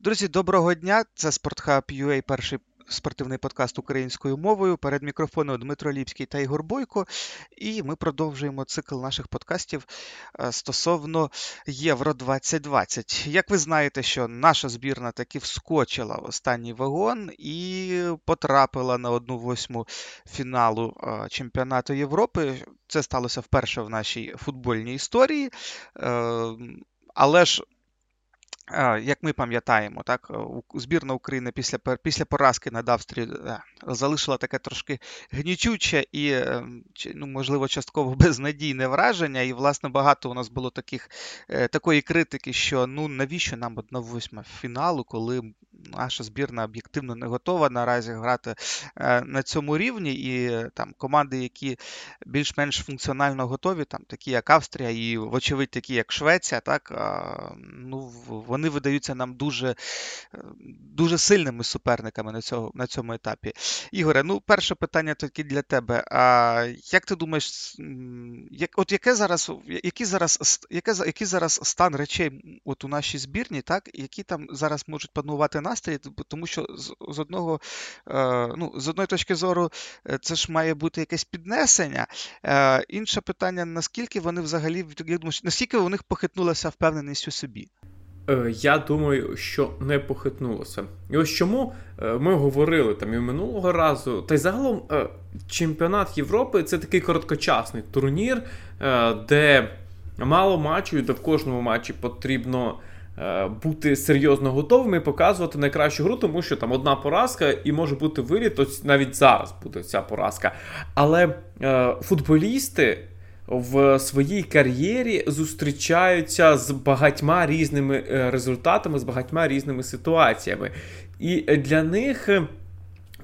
Друзі, доброго дня! Це SportHub.ua, перший спортивний подкаст українською мовою. Перед мікрофоном Дмитро Ліпський та Ігор Бойко. І ми продовжуємо цикл наших подкастів е, стосовно Євро 2020. Як ви знаєте, що наша збірна таки вскочила в останній вагон і потрапила на одну восьму фіналу е, чемпіонату Європи. Це сталося вперше в нашій футбольній історії. Е, але ж як ми пам'ятаємо, так, збірна України після після поразки над Австрією е, залишила таке трошки гнічуче і, е, ну, можливо, частково безнадійне враження. І, власне, багато у нас було таких, е, такої критики, що ну навіщо нам одна восьма фіналу, коли наша збірна об'єктивно не готова наразі грати на цьому рівні. І там команди, які більш-менш функціонально готові, там такі як Австрія, і, вочевидь, такі як Швеція, так, ну, вони видаються нам дуже дуже сильними суперниками на цього, на цьому етапі. Ігоре, ну перше питання таки для тебе. А Як ти думаєш, як, от яке зараз який зараз, яке, який зараз стан речей от у нашій збірні, так, які там зараз можуть панувати настрій, тому що з, з одного, е, ну, з одної точки зору, е, це ж має бути якесь піднесення. Е, інше питання: наскільки вони взагалі я наскільки у них похитнулася впевненість у собі? Я думаю, що не похитнулося. І ось чому ми говорили там і минулого разу, та й загалом чемпіонат Європи це такий короткочасний турнір, де мало матчів, де в кожному матчі потрібно. Бути серйозно готовими, показувати найкращу гру, тому що там одна поразка і може бути виліт, ось навіть зараз буде ця поразка. Але е, футболісти в своїй кар'єрі зустрічаються з багатьма різними е, результатами, з багатьма різними ситуаціями. І для них.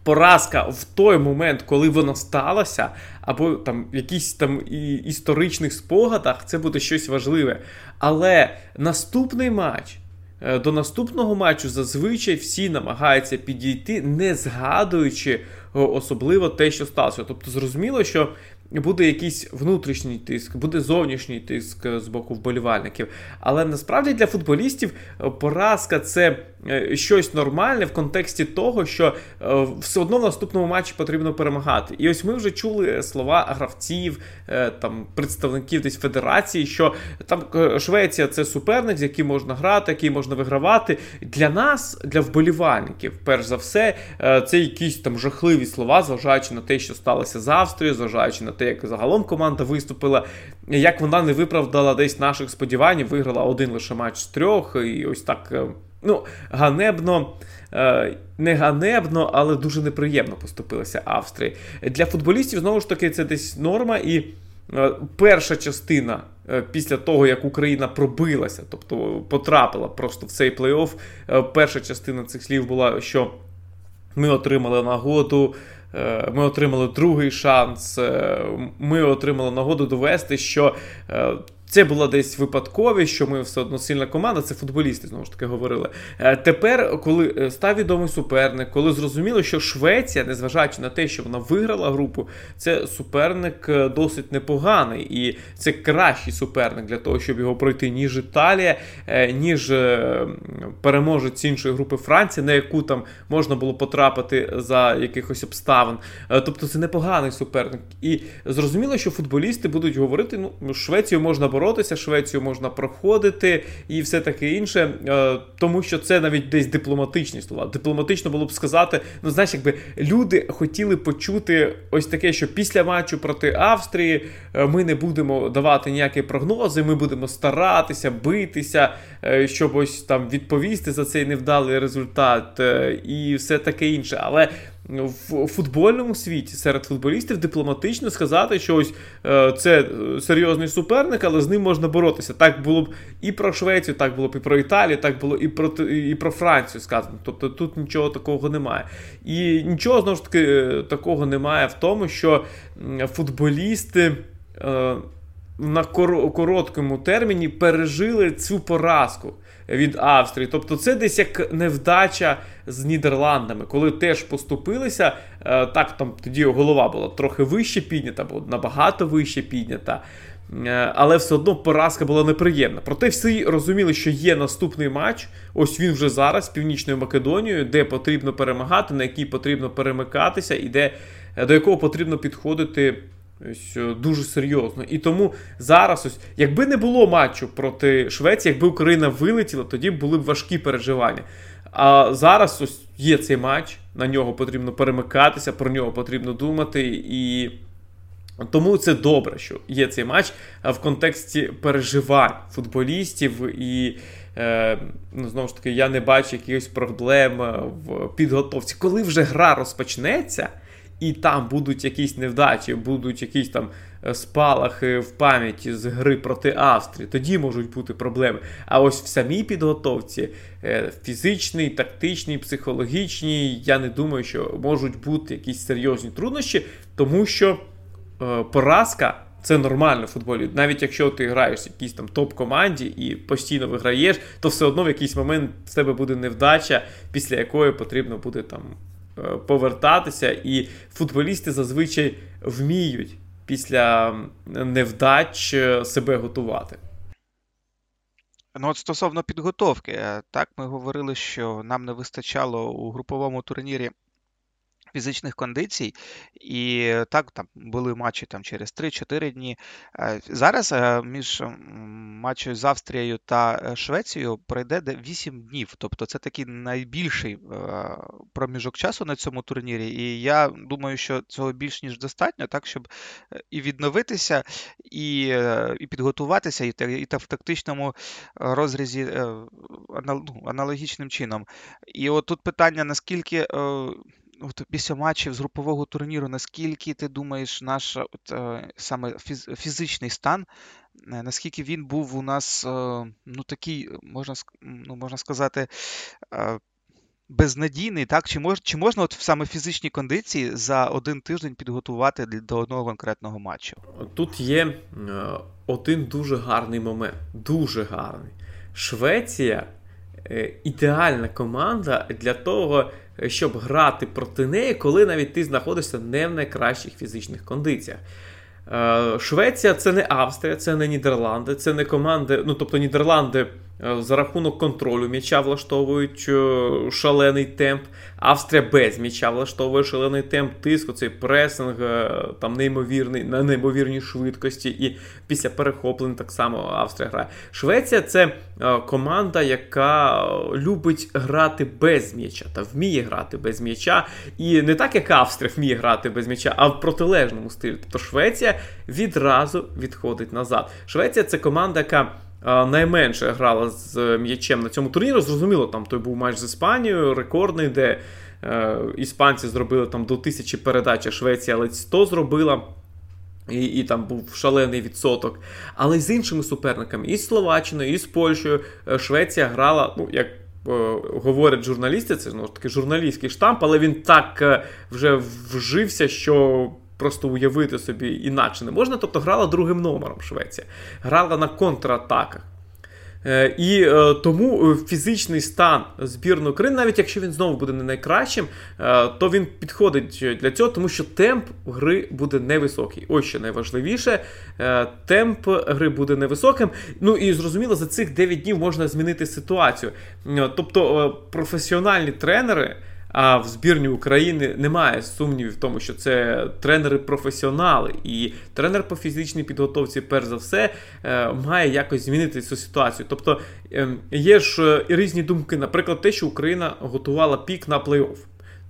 Поразка в той момент, коли вона сталася, або там в якісь там і історичних спогадах, це буде щось важливе. Але наступний матч, е, до наступного матчу зазвичай всі намагаються підійти, не згадуючи особливо те, що сталося. Тобто, зрозуміло, що буде якийсь внутрішній тиск, буде зовнішній тиск з боку вболівальників. Але насправді для футболістів е, поразка це е, щось нормальне в контексті того, що е, все одно в наступному матчі потрібно перемагати. І ось ми вже чули слова гравців, там представників десь федерації, що там Швеція це суперник, з яким можна грати, який можна вигравати. Для нас, для вболівальників, перш за все, це якісь там жахливі слова, зважаючи на те, що сталося з Австрією, зважаючи на те, те, як загалом команда виступила, як вона не виправдала десь наших сподівань, виграла один лише матч з трьох, і ось так е, ну, ганебно. Е, не ганебно, але дуже неприємно поступилася Австрії. Для футболістів, знову ж таки, це десь норма. І е, перша частина після того, як Україна пробилася, тобто потрапила просто в цей плей-офф, перша частина цих слів була, що ми отримали нагоду ми отримали другий шанс. Е, ми отримали нагоду довести, що е, це була десь випадковість, що ми все одно сильна команда, це футболісти знову ж таки говорили. Е, тепер, коли е, став відомий суперник, коли зрозуміло, що Швеція, незважаючи на те, що вона виграла групу, це суперник е, досить непоганий, і це кращий суперник для того, щоб його пройти, ніж Італія, ніж переможець іншої групи Франції, на яку там можна було потрапити за якихось обставин. Тобто це непоганий суперник. І зрозуміло, що футболісти будуть говорити: ну, Швецію можна боротися боротися, Швецію можна проходити і все таке інше, е, тому що це навіть десь дипломатичні слова. Дипломатично було б сказати, ну знаєш, якби люди хотіли почути ось таке, що після матчу проти Австрії е, ми не будемо давати ніякі прогнози, ми будемо старатися битися, е, щоб ось там відповісти за цей невдалий результат і все таке інше. Але в футбольному світі серед футболістів дипломатично сказати, що ось е, це серйозний суперник, але з ним можна боротися. Так було б і про Швецію, так було б і про Італію, так було і про і про Францію сказано. Тобто тут нічого такого немає. І нічого знову ж таки е, такого немає в тому, що футболісти. Е, на короткому терміні пережили цю поразку від Австрії. Тобто це десь як невдача з Нідерландами, коли теж поступилися. Е, так, там тоді голова була трохи вище піднята, або набагато вище піднята. Е, але все одно поразка була неприємна. Проте всі розуміли, що є наступний матч. Ось він вже зараз з Північною Македонією, де потрібно перемагати, на який потрібно перемикатися, і де, е, до якого потрібно підходити ось, е, дуже серйозно. І тому зараз, ось, якби не було матчу проти Швеції, якби Україна вилетіла, тоді були б важкі переживання. А зараз ось є цей матч, на нього потрібно перемикатися, про нього потрібно думати і. Тому це добре, що є цей матч в контексті переживань футболістів, і е, ну, знову ж таки, я не бачу якихось проблем в підготовці. Коли вже гра розпочнеться, і там будуть якісь невдачі, будуть якісь там е, спалахи в пам'яті з гри проти Австрії, тоді можуть бути проблеми. А ось в самій підготовці е, фізичній, тактичній, психологічній, я не думаю, що можуть бути якісь серйозні труднощі, тому що. Е, поразка це нормально в футболі. Навіть якщо ти граєш в якійсь там топ-команді і постійно виграєш, то все одно в якийсь момент в тебе буде невдача, після якої потрібно буде там повертатися. І футболісти зазвичай вміють після невдач е, себе готувати. Ну, от стосовно підготовки, так ми говорили, що нам не вистачало у груповому турнірі фізичних кондицій, і так там були матчі там через 3-4 дні. Е, зараз е, між матчем з Австрією та е, Швецією пройде 8 днів. Тобто це такий найбільший проміжок часу на цьому турнірі. І я думаю, що цього більш ніж достатньо, так щоб і відновитися, і і підготуватися, і, і та в тактичному розрізі ну, аналогічним чином. І от тут питання, наскільки от після матчів з групового турніру, наскільки ти думаєш, наш от, е, саме фіз, фізичний стан, е, наскільки він був у нас е, ну, такий, можна ну, можна сказати, безнадійний, так? Чи мож, чи можна от саме фізичні кондиції за один тиждень підготувати до одного конкретного матчу? Тут є один дуже гарний момент. Дуже гарний. Швеція ідеальна команда для того, щоб грати проти неї, коли навіть ти знаходишся не в найкращих фізичних кондиціях. Е, Швеція це не Австрія, це не Нідерланди, це не команди. Ну тобто Нідерланди за рахунок контролю м'яча влаштовують е, шалений темп. Австрія без м'яча влаштовує шалений темп, тиск, оцей пресинг, е, там неймовірний, на неймовірній швидкості. І після перехоплень так само Австрія грає. Швеція це команда, яка любить грати без м'яча та вміє грати без м'яча. І не так, як Австрія вміє грати без м'яча, а в протилежному стилі. Тобто Швеція відразу відходить назад. Швеція це команда, яка найменше грала з м'ячем на цьому турнірі. Зрозуміло, там той був матч з Іспанією, рекордний, де е, іспанці зробили там до тисячі передач, а Швеція ледь 100 зробила. І і там був шалений відсоток. Але з іншими суперниками, і з Словаччиною, і з Польщею, е, Швеція грала, ну, як е, говорять журналісти, це знову ж таки журналістський штамп, але він так е, вже вжився, що просто уявити собі інакше не можна. Тобто грала другим номером Швеція, грала на контратаках. Е, і е, тому е, фізичний стан збірної України, навіть якщо він знову буде не найкращим, то він підходить для цього, тому що темп гри буде невисокий. Ось що найважливіше, темп гри буде невисоким. Ну і зрозуміло, за цих 9 днів можна змінити ситуацію. Тобто професіональні тренери. А в збірні України немає сумнівів в тому, що це тренери-професіонали, і тренер по фізичній підготовці, перш за все, е, має якось змінити цю ситуацію. Тобто ем, є ж е, різні думки, наприклад, те, що Україна готувала пік на плей-офф.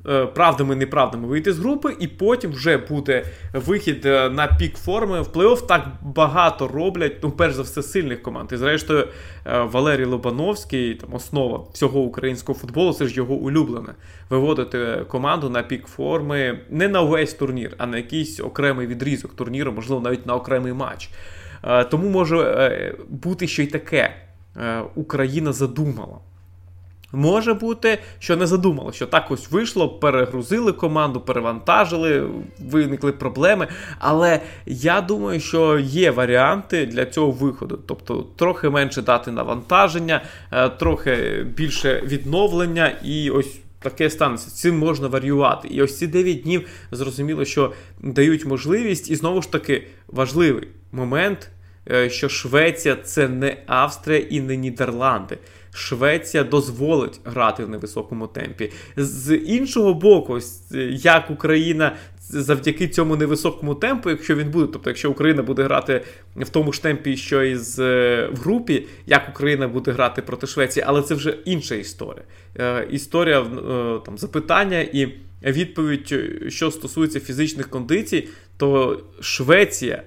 Е, правдами, неправдами вийти з групи, і потім вже буде вихід е, на пік форми. В плей-офф так багато роблять, ну, перш за все, сильних команд. І зрештою, е, Валерій Лобановський, там основа всього українського футболу, це ж його улюблене. Виводити команду на пік форми не на весь турнір, а на якийсь окремий відрізок турніру, можливо, навіть на окремий матч. Тому може бути що й таке. Україна задумала. Може бути, що не задумали, що так ось вийшло, перегрузили команду, перевантажили, виникли проблеми. Але я думаю, що є варіанти для цього виходу. Тобто трохи менше дати навантаження, е, трохи більше відновлення і ось. Таке станеться, цим можна варіювати. І ось ці 9 днів зрозуміло, що дають можливість, і знову ж таки важливий момент що Швеція це не Австрія і не Нідерланди. Швеція дозволить грати в невисокому темпі. З іншого боку, як Україна завдяки цьому невисокому темпу, якщо він буде, тобто, якщо Україна буде грати в тому ж темпі, що і з, в групі, як Україна буде грати проти Швеції, але це вже інша історія. Е, історія е, там запитання і відповідь, що стосується фізичних кондицій, то Швеція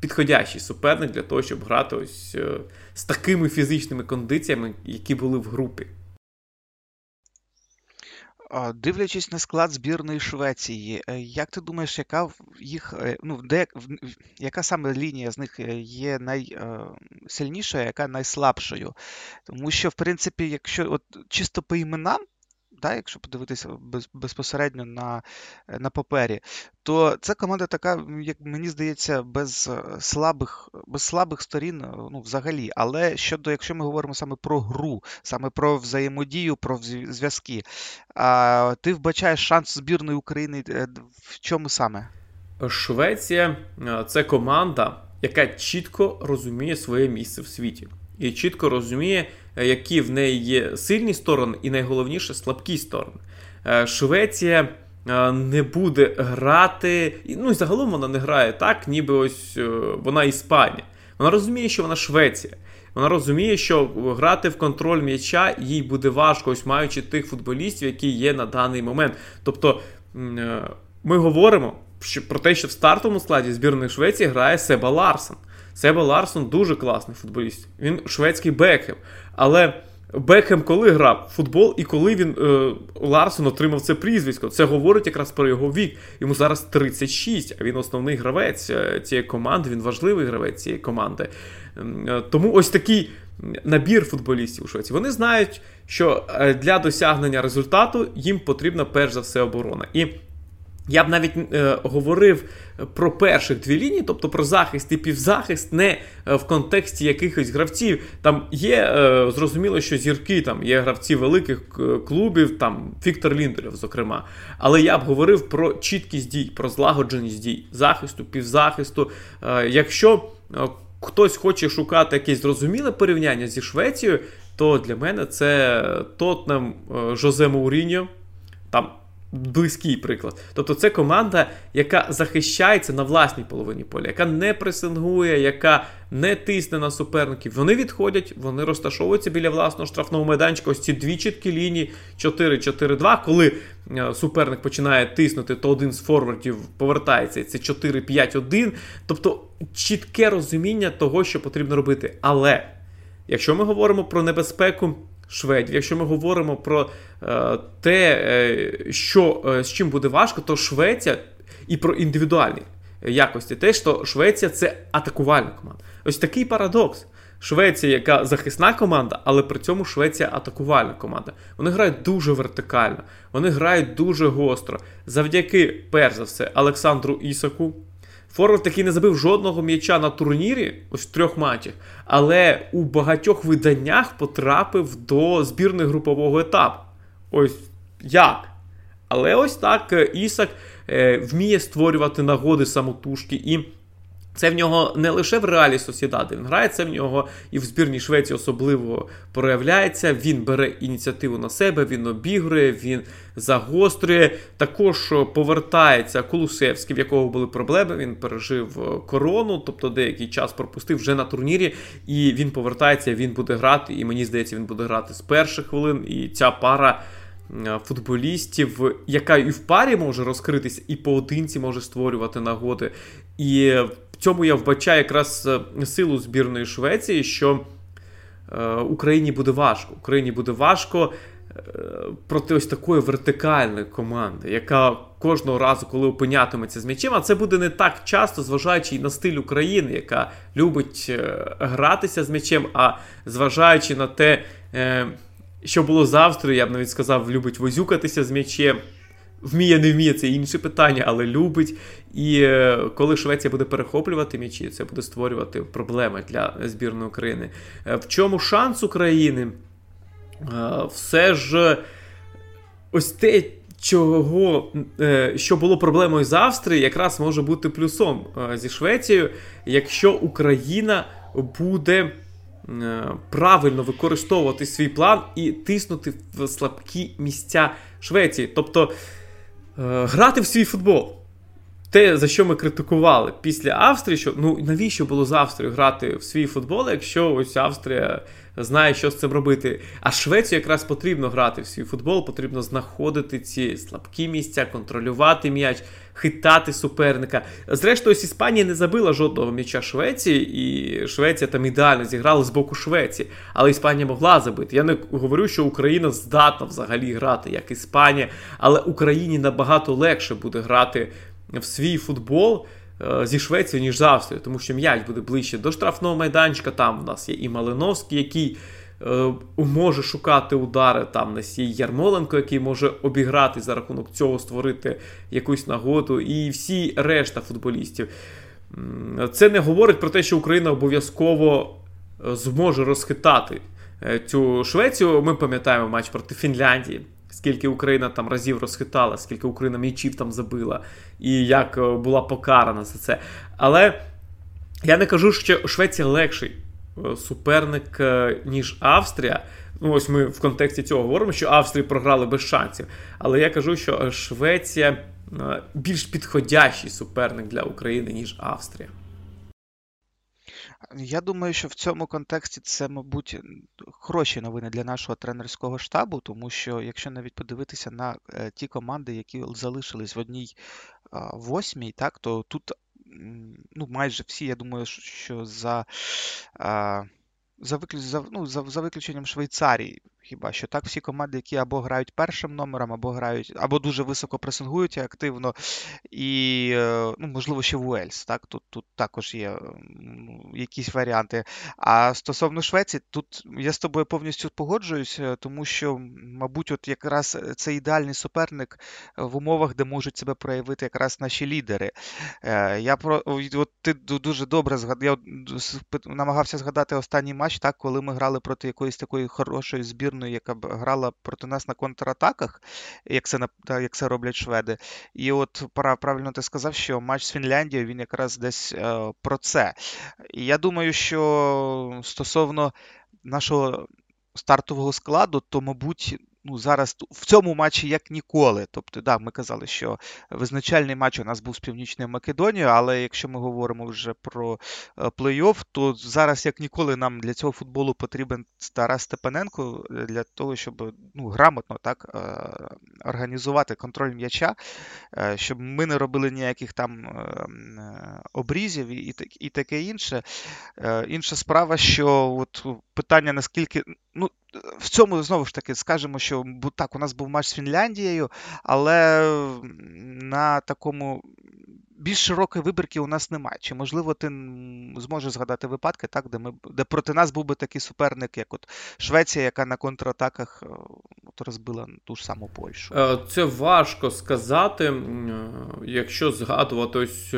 підходящий суперник для того, щоб грати ось е, з такими фізичними кондиціями, які були в групі. Дивлячись на склад збірної Швеції, е, як ти думаєш, яка їх е, ну де яка саме лінія з них є найсильнішою, яка найслабшою? Тому що, в принципі, якщо от чисто по іменам, да, якщо подивитися без, безпосередньо на на папері, то це команда така, як мені здається, без е, слабих без слабих сторін е, ну, взагалі. Але щодо, якщо ми говоримо саме про гру, саме про взаємодію, про зв'язки, ти вбачаєш шанс збірної України е, в чому саме? Швеція це команда, яка чітко розуміє своє місце в світі і чітко розуміє, е, які в неї є сильні сторони, і найголовніше слабкі сторони. Е, Швеція е, не буде грати, ну і загалом вона не грає так, ніби ось вона Іспанія. Вона розуміє, що вона Швеція. Вона розуміє, що грати в контроль м'яча їй буде важко, ось маючи тих футболістів, які є на даний момент. Тобто ми говоримо про те, що в стартовому складі збірної Швеції грає Себа Ларсен. Себа Ларсон дуже класний футболіст. Він шведський Бекхем. Але Бекхем коли грав в футбол і коли він е, Ларсон отримав це прізвисько, це говорить якраз про його вік. Йому зараз 36, а він основний гравець е, цієї команди, він важливий гравець цієї команди. Е, тому ось такий набір футболістів у Швеції. Вони знають, що е, для досягнення результату їм потрібна перш за все оборона. І я б навіть е, говорив про перших дві лінії, тобто про захист і півзахист, не е, в контексті якихось гравців. Там є е, зрозуміло, що зірки там є гравці великих е, клубів, там Віктор Ліндерів, зокрема. Але я б говорив про чіткість дій, про злагодженість дій, захисту, півзахисту. Е, якщо е, хтось хоче шукати якесь зрозуміле порівняння зі Швецією, то для мене це Тотнем Жозе Мауріньо. Там близький приклад. Тобто це команда, яка захищається на власній половині поля, яка не пресингує, яка не тисне на суперників. Вони відходять, вони розташовуються біля власного штрафного майданчика. Ось ці дві чіткі лінії 4-4-2. Коли е, суперник починає тиснути, то один з форвардів повертається. Це 4-5-1. Тобто чітке розуміння того, що потрібно робити. Але якщо ми говоримо про небезпеку шведів. Якщо ми говоримо про е, те, е, що е, з чим буде важко, то Швеція і про індивідуальні якості, те, що Швеція це атакувальна команда. Ось такий парадокс. Швеція, яка захисна команда, але при цьому Швеція атакувальна команда. Вони грають дуже вертикально, вони грають дуже гостро. Завдяки, перш за все, Олександру Ісаку. Форвард, який не забив жодного м'яча на турнірі, ось в трьох матчах, але у багатьох виданнях потрапив до збірної групового етапу. Ось як? Але ось так е, Ісак е, вміє створювати нагоди самотужки і. Це в нього не лише в реалі Сосідади, він грає, це в нього і в збірній Швеції особливо проявляється. Він бере ініціативу на себе, він обігрує, він загострює. Також повертається Кулусевський, в якого були проблеми. Він пережив е, корону, тобто деякий час пропустив вже на турнірі. І він повертається, він буде грати. І мені здається, він буде грати з перших хвилин. І ця пара. Е, футболістів, яка і в парі може розкритися, і поодинці може створювати нагоди. І цьому я вбачаю якраз е, силу збірної Швеції, що е, Україні буде важко. Україні буде важко е, проти ось такої вертикальної команди, яка кожного разу, коли опинятиметься з м'ячем, а це буде не так часто, зважаючи на стиль України, яка любить гратися з м'ячем, а зважаючи на те, що було з Австрією, я б навіть сказав, любить возюкатися з м'ячем. Вміє, не вміє, це інше питання, але любить. І е, коли Швеція буде перехоплювати м'ячі, це буде створювати проблеми для збірної України. Е, в чому шанс України? Е, все ж ось те, чого, що було проблемою з Австрією, якраз може бути плюсом зі Швецією, якщо Україна буде. Правильно використовувати свій план і тиснути в слабкі місця Швеції. Тобто грати в свій футбол. Те, за що ми критикували після Австрії, що ну навіщо було з Австрією грати в свій футбол, якщо ось Австрія знає, що з цим робити. А Швецію якраз потрібно грати в свій футбол, потрібно знаходити ці слабкі місця, контролювати м'яч, хитати суперника. Зрештою, ось Іспанія не забила жодного м'яча Швеції, і Швеція там ідеально зіграла з боку Швеції. Але Іспанія могла забити. Я не говорю, що Україна здатна взагалі грати як Іспанія, але Україні набагато легше буде грати в свій футбол. Е, зі Швецією, ніж з Австрією, тому що м'яч буде ближче до штрафного майданчика. Там в нас є і Малиновський, який може шукати удари. Там нас є Ярмоленко, який може обіграти за рахунок цього створити якусь нагоду, і всі решта футболістів. Це не говорить про те, що Україна обов'язково е, зможе розхитати е, цю Швецію. Ми пам'ятаємо матч проти Фінляндії скільки Україна там разів розхитала, скільки Україна м'ячів там забила, і як е, була покарана за це. Але я не кажу, що Швеція легший е, суперник, е, ніж Австрія. Ну, ось ми в контексті цього говоримо, що Австрії програли без шансів. Але я кажу, що Швеція більш підходящий суперник для України, ніж Австрія. Я думаю, що в цьому контексті це, мабуть, хороші новини для нашого тренерського штабу, тому що якщо навіть подивитися на е, ті команди, які залишились в одній восьмій, так, то тут ну, майже всі, я думаю, що за за, ну, за, за виключенням Швейцарії, Хіба що так всі команди, які або грають першим номером, або грають, або дуже високо пресингують активно, і, е, ну, можливо, ще в Уельс, так? Тут тут також є якісь варіанти. А стосовно Швеції, тут я з тобою повністю погоджуюсь, е, тому що, мабуть, от якраз це ідеальний суперник в умовах, де можуть себе проявити якраз наші лідери. Е, я про от Ти дуже добре згадав, я намагався згадати останній матч, так, коли ми грали проти якоїсь такої хорошої збірної збірною, яка б грала проти нас на контратаках, як це як це роблять шведи. І от правильно ти сказав, що матч з Фінляндією він якраз десь е, про це. І я думаю, що стосовно нашого стартового складу, то, мабуть, ну, зараз в цьому матчі як ніколи. Тобто, да, ми казали, що визначальний матч у нас був з Північною Македонією, але якщо ми говоримо вже про е, плей-офф, то зараз як ніколи нам для цього футболу потрібен Тарас Степаненко е, для того, щоб ну, грамотно так е, організувати контроль м'яча, щоб ми не робили ніяких там обрізів і таке інше. Інша справа, що от питання наскільки. ну, в цьому знову ж таки скажемо, що так, у нас був матч з Фінляндією, але на такому більш широкої вибірки у нас немає. Чи можливо ти зможеш згадати випадки, так, де ми де проти нас був би такий суперник, як от Швеція, яка на контратаках е, розбила ту ж саму Польщу? Е, це важко сказати, е, якщо згадувати ось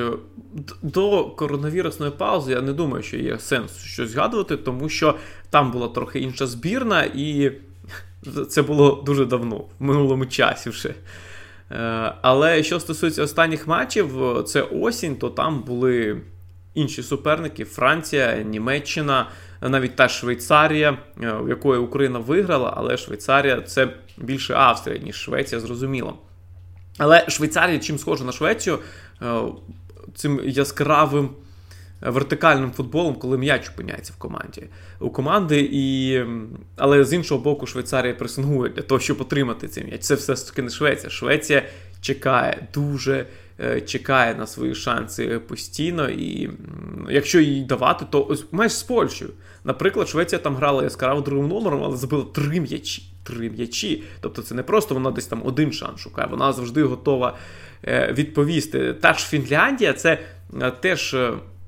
до коронавірусної паузи, я не думаю, що є сенс щось згадувати, тому що там була трохи інша збірна, і це було дуже давно, в минулому часі вже. Е, але що стосується останніх матчів, це осінь, то там були інші суперники: Франція, Німеччина, навіть та Швейцарія, е, в якої Україна виграла, але Швейцарія це більше Австрія, ніж Швеція, зрозуміло. Але Швейцарія чим схожа на Швецію, е, цим яскравим вертикальним футболом, коли м'яч опиняється в команді. У команди, і... але з іншого боку, Швейцарія пресингує для того, щоб отримати цей м'яч. Це все ж таки не Швеція. Швеція чекає, дуже чекає на свої шанси постійно. І якщо їй давати, то ось майже з Польщею. Наприклад, Швеція там грала яскраво другим номером, але забила три м'ячі. Три м'ячі. Тобто це не просто вона десь там один шанс шукає, вона завжди готова е, відповісти. Та ж Фінляндія це е, теж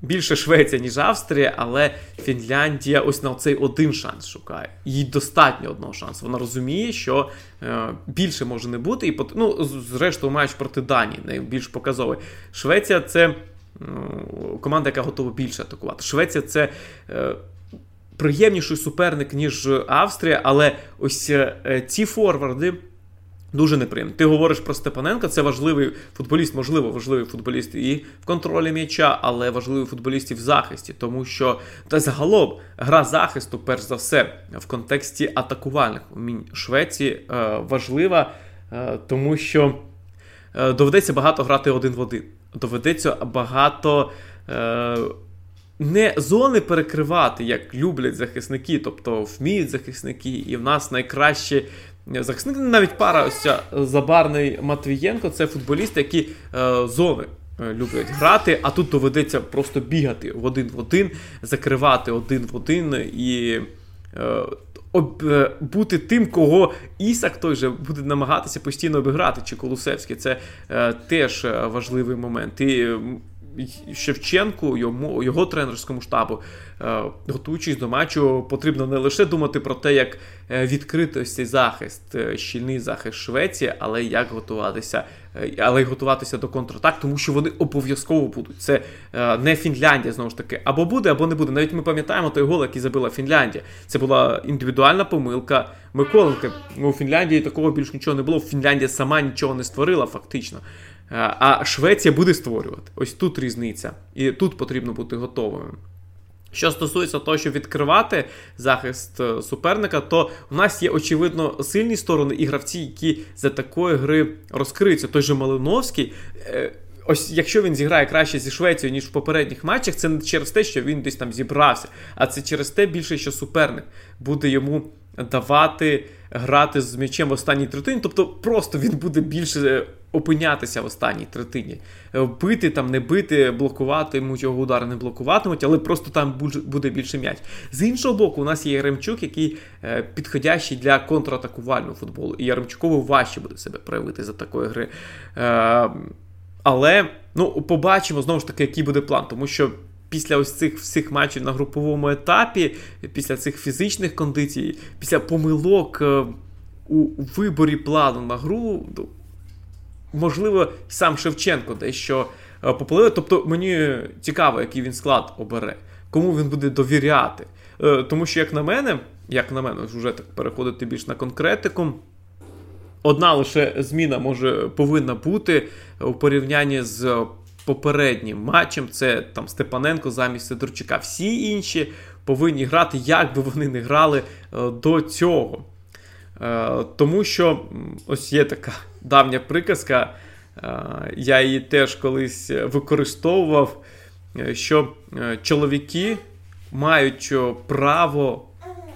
більше Швеція, ніж Австрія, але Фінляндія ось на цей один шанс шукає. Їй достатньо одного шансу. Вона розуміє, що е, більше може не бути. І ну, зрештою, матч проти Данії найбільш показовий. Швеція це команда, яка готова більше атакувати. Швеція це. Е, Приємніший суперник, ніж Австрія, але ось е, ці форварди Дуже неприємно. Ти говориш про Степаненка, це важливий футболіст, можливо, важливий футболіст і в контролі м'яча, але важливий футболіст і в захисті, тому що та загалом гра захисту, перш за все, в контексті атакувальних умінь Швеції е, важлива, е, тому що е, доведеться багато грати один в один. Доведеться багато. Не зони перекривати, як люблять захисники, тобто вміють захисники, і в нас найкраще захисник, навіть пара ось ця Забарний Матвієнко це футболісти, які е, зони е, люблять грати, а тут доведеться просто бігати в один в один, закривати один в один і. Е, об, е, бути тим, кого Ісак той же буде намагатися постійно обіграти, чи Колусевський. Це е, теж важливий момент. І Шевченку, йому, його тренерському штабу, е, готуючись до матчу, потрібно не лише думати про те, як е, відкрити цей захист, е, щільний захист Швеції, але як готуватися, але й готуватися до контратак, тому що вони обов'язково будуть. Це не Фінляндія, знову ж таки, або буде, або не буде. Навіть ми пам'ятаємо той гол, який забила Фінляндія. Це була індивідуальна помилка Миколенка. У Фінляндії такого більш нічого не було. Фінляндія сама нічого не створила, фактично. А Швеція буде створювати. Ось тут різниця. І тут потрібно бути готовим. Що стосується того, щоб відкривати захист е, суперника, то в нас є очевидно сильні сторони і гравці, які за такої гри розкриються. Той же Малиновський. Е, ось якщо він зіграє краще зі Швецією, ніж в попередніх матчах, це не через те, що він десь там зібрався, а це через те більше, що суперник буде йому давати грати з м'ячем в останній третині. Тобто просто він буде більше опинятися в останній третині. Е, бити там, не бити, блокувати, йому його удари не блокуватимуть, але просто там буде більше м'яч. З іншого боку, у нас є Яремчук, який е, підходящий для контратакувального футболу. І Яремчукову важче буде себе проявити за такої гри. Е, але ну, побачимо знову ж таки, який буде план, тому що. Після ось цих всіх матчів на груповому етапі, після цих фізичних кондицій, після помилок у виборі плану на гру, ну, можливо, сам Шевченко дещо е, попливе. Тобто мені цікаво, який він склад обере, кому він буде довіряти. Е, тому що, як на мене, як на мене, вже так переходити більш на конкретику. Одна лише зміна може повинна бути у порівнянні з попереднім матчем. Це там Степаненко замість Сидорчука. Всі інші повинні грати, як би вони не грали е, до цього. Тому що ось є така давня приказка. Я її теж колись використовував, е, що е, чоловіки мають право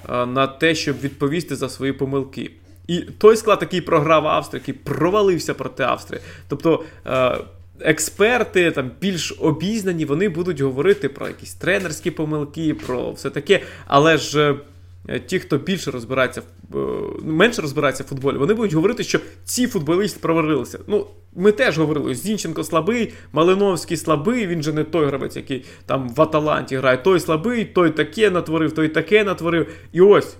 на те, щоб відповісти за свої помилки. І той склад, який програв Австрію, який провалився проти Австрії. Тобто е, експерти там більш обізнані, вони будуть говорити про якісь тренерські помилки, про все таке. Але ж Е, ті, хто більше розбирається е, менше розбирається в футболі, вони будуть говорити, що ці футболісти провалилися. Ну, ми теж говорили, Зінченко слабий, Малиновський слабий, він же не той гравець, який там в Аталанті грає. Той слабий, той таке натворив, той таке натворив. І ось.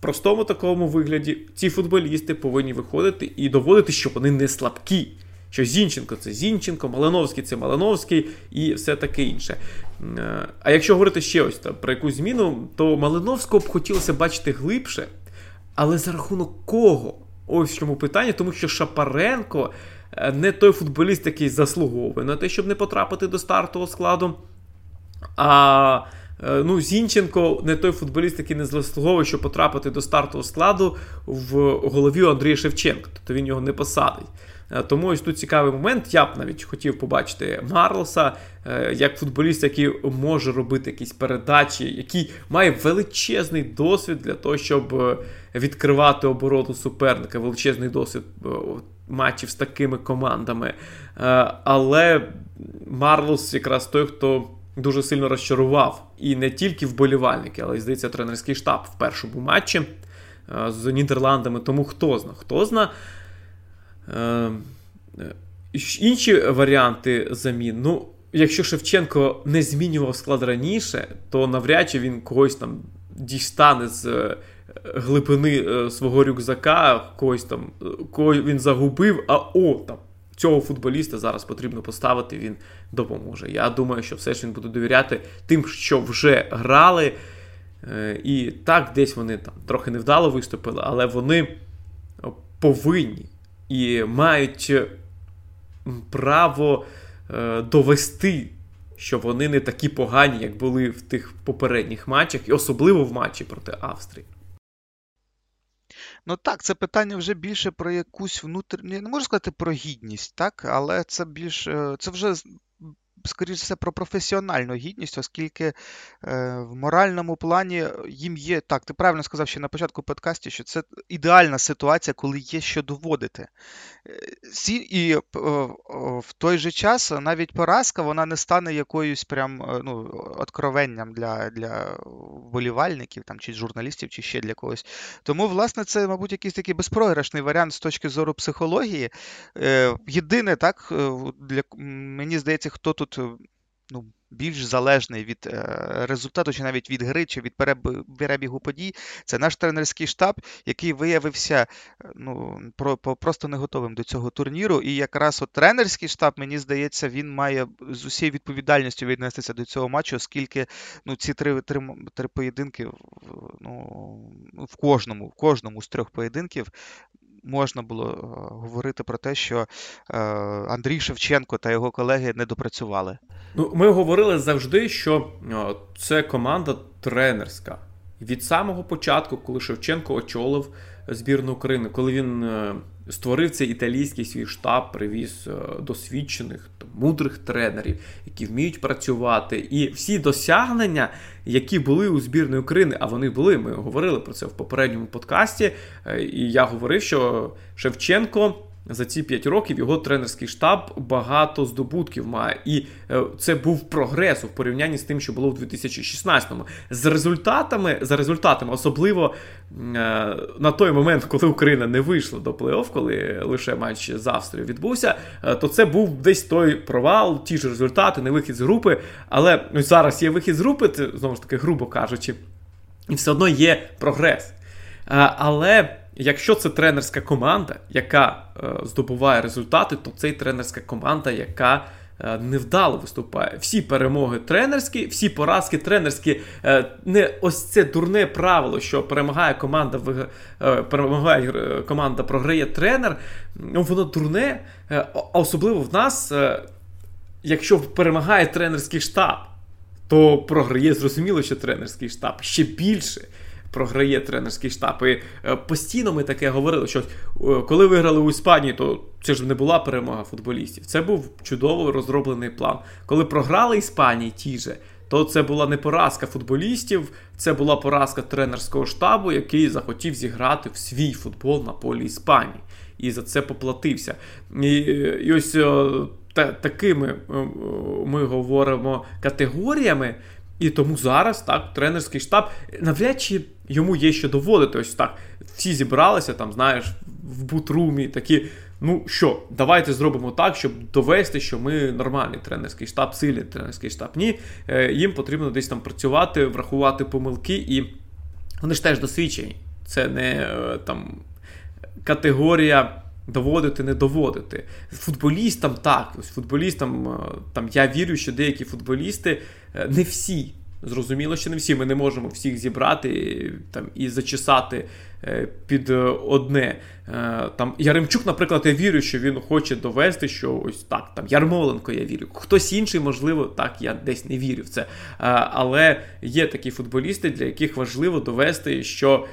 Простому такому вигляді ці футболісти повинні виходити і доводити, що вони не слабкі що Зінченко це Зінченко, Малиновський це Малиновський і все таке інше. Е, а якщо говорити ще ось там, про якусь зміну, то Малиновського б хотілося бачити глибше, але за рахунок кого? Ось в чому питання, тому що Шапаренко е, не той футболіст, який заслуговує на те, щоб не потрапити до стартового складу. А ну, Зінченко не той футболіст, який не заслуговує, щоб потрапити до стартового складу в голові Андрія Шевченка. Тобто він його не посадить. Е, тому ось тут цікавий момент. Я б навіть хотів побачити Марлоса е, як футболіст, який може робити якісь передачі, який має величезний досвід для того, щоб е, відкривати оборону суперника, величезний досвід матчів з такими командами. Але Марлос якраз той, хто. Дуже сильно розчарував і не тільки вболівальники, але й здається, тренерський штаб в першому матчі з Нідерландами. Тому хто зна, хто зна. Е, інші варіанти замін. Ну, якщо Шевченко не змінював склад раніше, то навряд чи він когось там дістане з е, глибини е, свого рюкзака, когось там, кого він загубив, а о, там. Цього футболіста зараз потрібно поставити, він допоможе. Я думаю, що все ж він буде довіряти тим, що вже грали. І так, десь вони там трохи невдало виступили, але вони повинні і мають право е, довести, що вони не такі погані, як були в тих попередніх матчах, і особливо в матчі проти Австрії. Ну так, це питання вже більше про якусь внутрішню, не можу сказати про гідність, так, але це більш е, це вже скоріш все, про професіональну гідність, оскільки е, в моральному плані їм є так. Ти правильно сказав ще на початку подкасті, що це ідеальна ситуація, коли є що доводити. Сі, І е, в той же час навіть поразка вона не стане якоюсь прям е, ну, откровенням для для вболівальників там, чи журналістів, чи ще для когось. Тому, власне, це, мабуть, якийсь такий безпрограшний варіант з точки зору психології. Е, єдине, так, для мені здається, хто тут ну, більш залежний від е, результату, чи навіть від гри, чи від перебігу подій, це наш тренерський штаб, який виявився е, ну, про, просто не готовим до цього турніру. І якраз от тренерський штаб, мені здається, він має з усією відповідальністю віднестися до цього матчу, оскільки ну, ці три три, три поєдинки ну, в кожному, в кожному з трьох поєдинків можна було е, говорити про те, що Андрій Шевченко та його колеги не допрацювали. Ну, ми говорили завжди, що це команда тренерська. Від самого початку, коли Шевченко очолив збірну України, коли він е, створив цей італійський свій штаб, привіз е, досвідчених, мудрих тренерів, які вміють працювати. І всі досягнення, які були у збірної України, а вони були, ми говорили про це в попередньому подкасті. Е, і я говорив, що Шевченко за ці 5 років його тренерський штаб багато здобутків має. І е, це був прогрес у порівнянні з тим, що було в 2016-му. З результатами, за результатами, особливо е, на той момент, коли Україна не вийшла до плей-офф, коли лише матч з Австрією відбувся, е, то це був десь той провал, ті ж результати, не вихід з групи. Але ось зараз є вихід з групи, це знову ж таки, грубо кажучи, і все одно є прогрес. Але Якщо це тренерська команда, яка е, здобуває результати, то це тренерська команда, яка е, невдало виступає. Всі перемоги тренерські, всі поразки тренерські. Е, не ось це дурне правило, що перемагає команда, е, перемагає е, команда, програє тренер. Ну, воно дурне, е, особливо в нас, якщо перемагає тренерський штаб, то програє зрозуміло, що тренерський штаб ще більше програє тренерський штаб. І е, постійно ми таке говорили, що е, коли виграли у Іспанії, то це ж не була перемога футболістів. Це був чудово розроблений план. Коли програли Іспанії ті же, то це була не поразка футболістів, це була поразка тренерського штабу, який захотів зіграти в свій футбол на полі Іспанії. І за це поплатився. І, і ось та, такими ми говоримо категоріями. І тому зараз так, тренерський штаб навряд чи йому є що доводити. Ось так. Всі зібралися, там, знаєш, в бутрумі такі. Ну що, давайте зробимо так, щоб довести, що ми нормальний тренерський штаб, сильний тренерський штаб. Ні, е, їм потрібно десь там працювати, врахувати помилки, і вони ж теж досвідчені. Це не е, там категорія доводити, не доводити. Футболістам так, ось футболістам е, там я вірю, що деякі футболісти не всі Зрозуміло, що не всі ми не можемо всіх зібрати там і зачесати е, під е, одне. Е, там Яремчук, наприклад, я вірю, що він хоче довести, що ось так. Там Ярмоленко, я вірю. Хтось інший, можливо, так, я десь не вірю в це. Але є такі футболісти, для яких важливо довести, що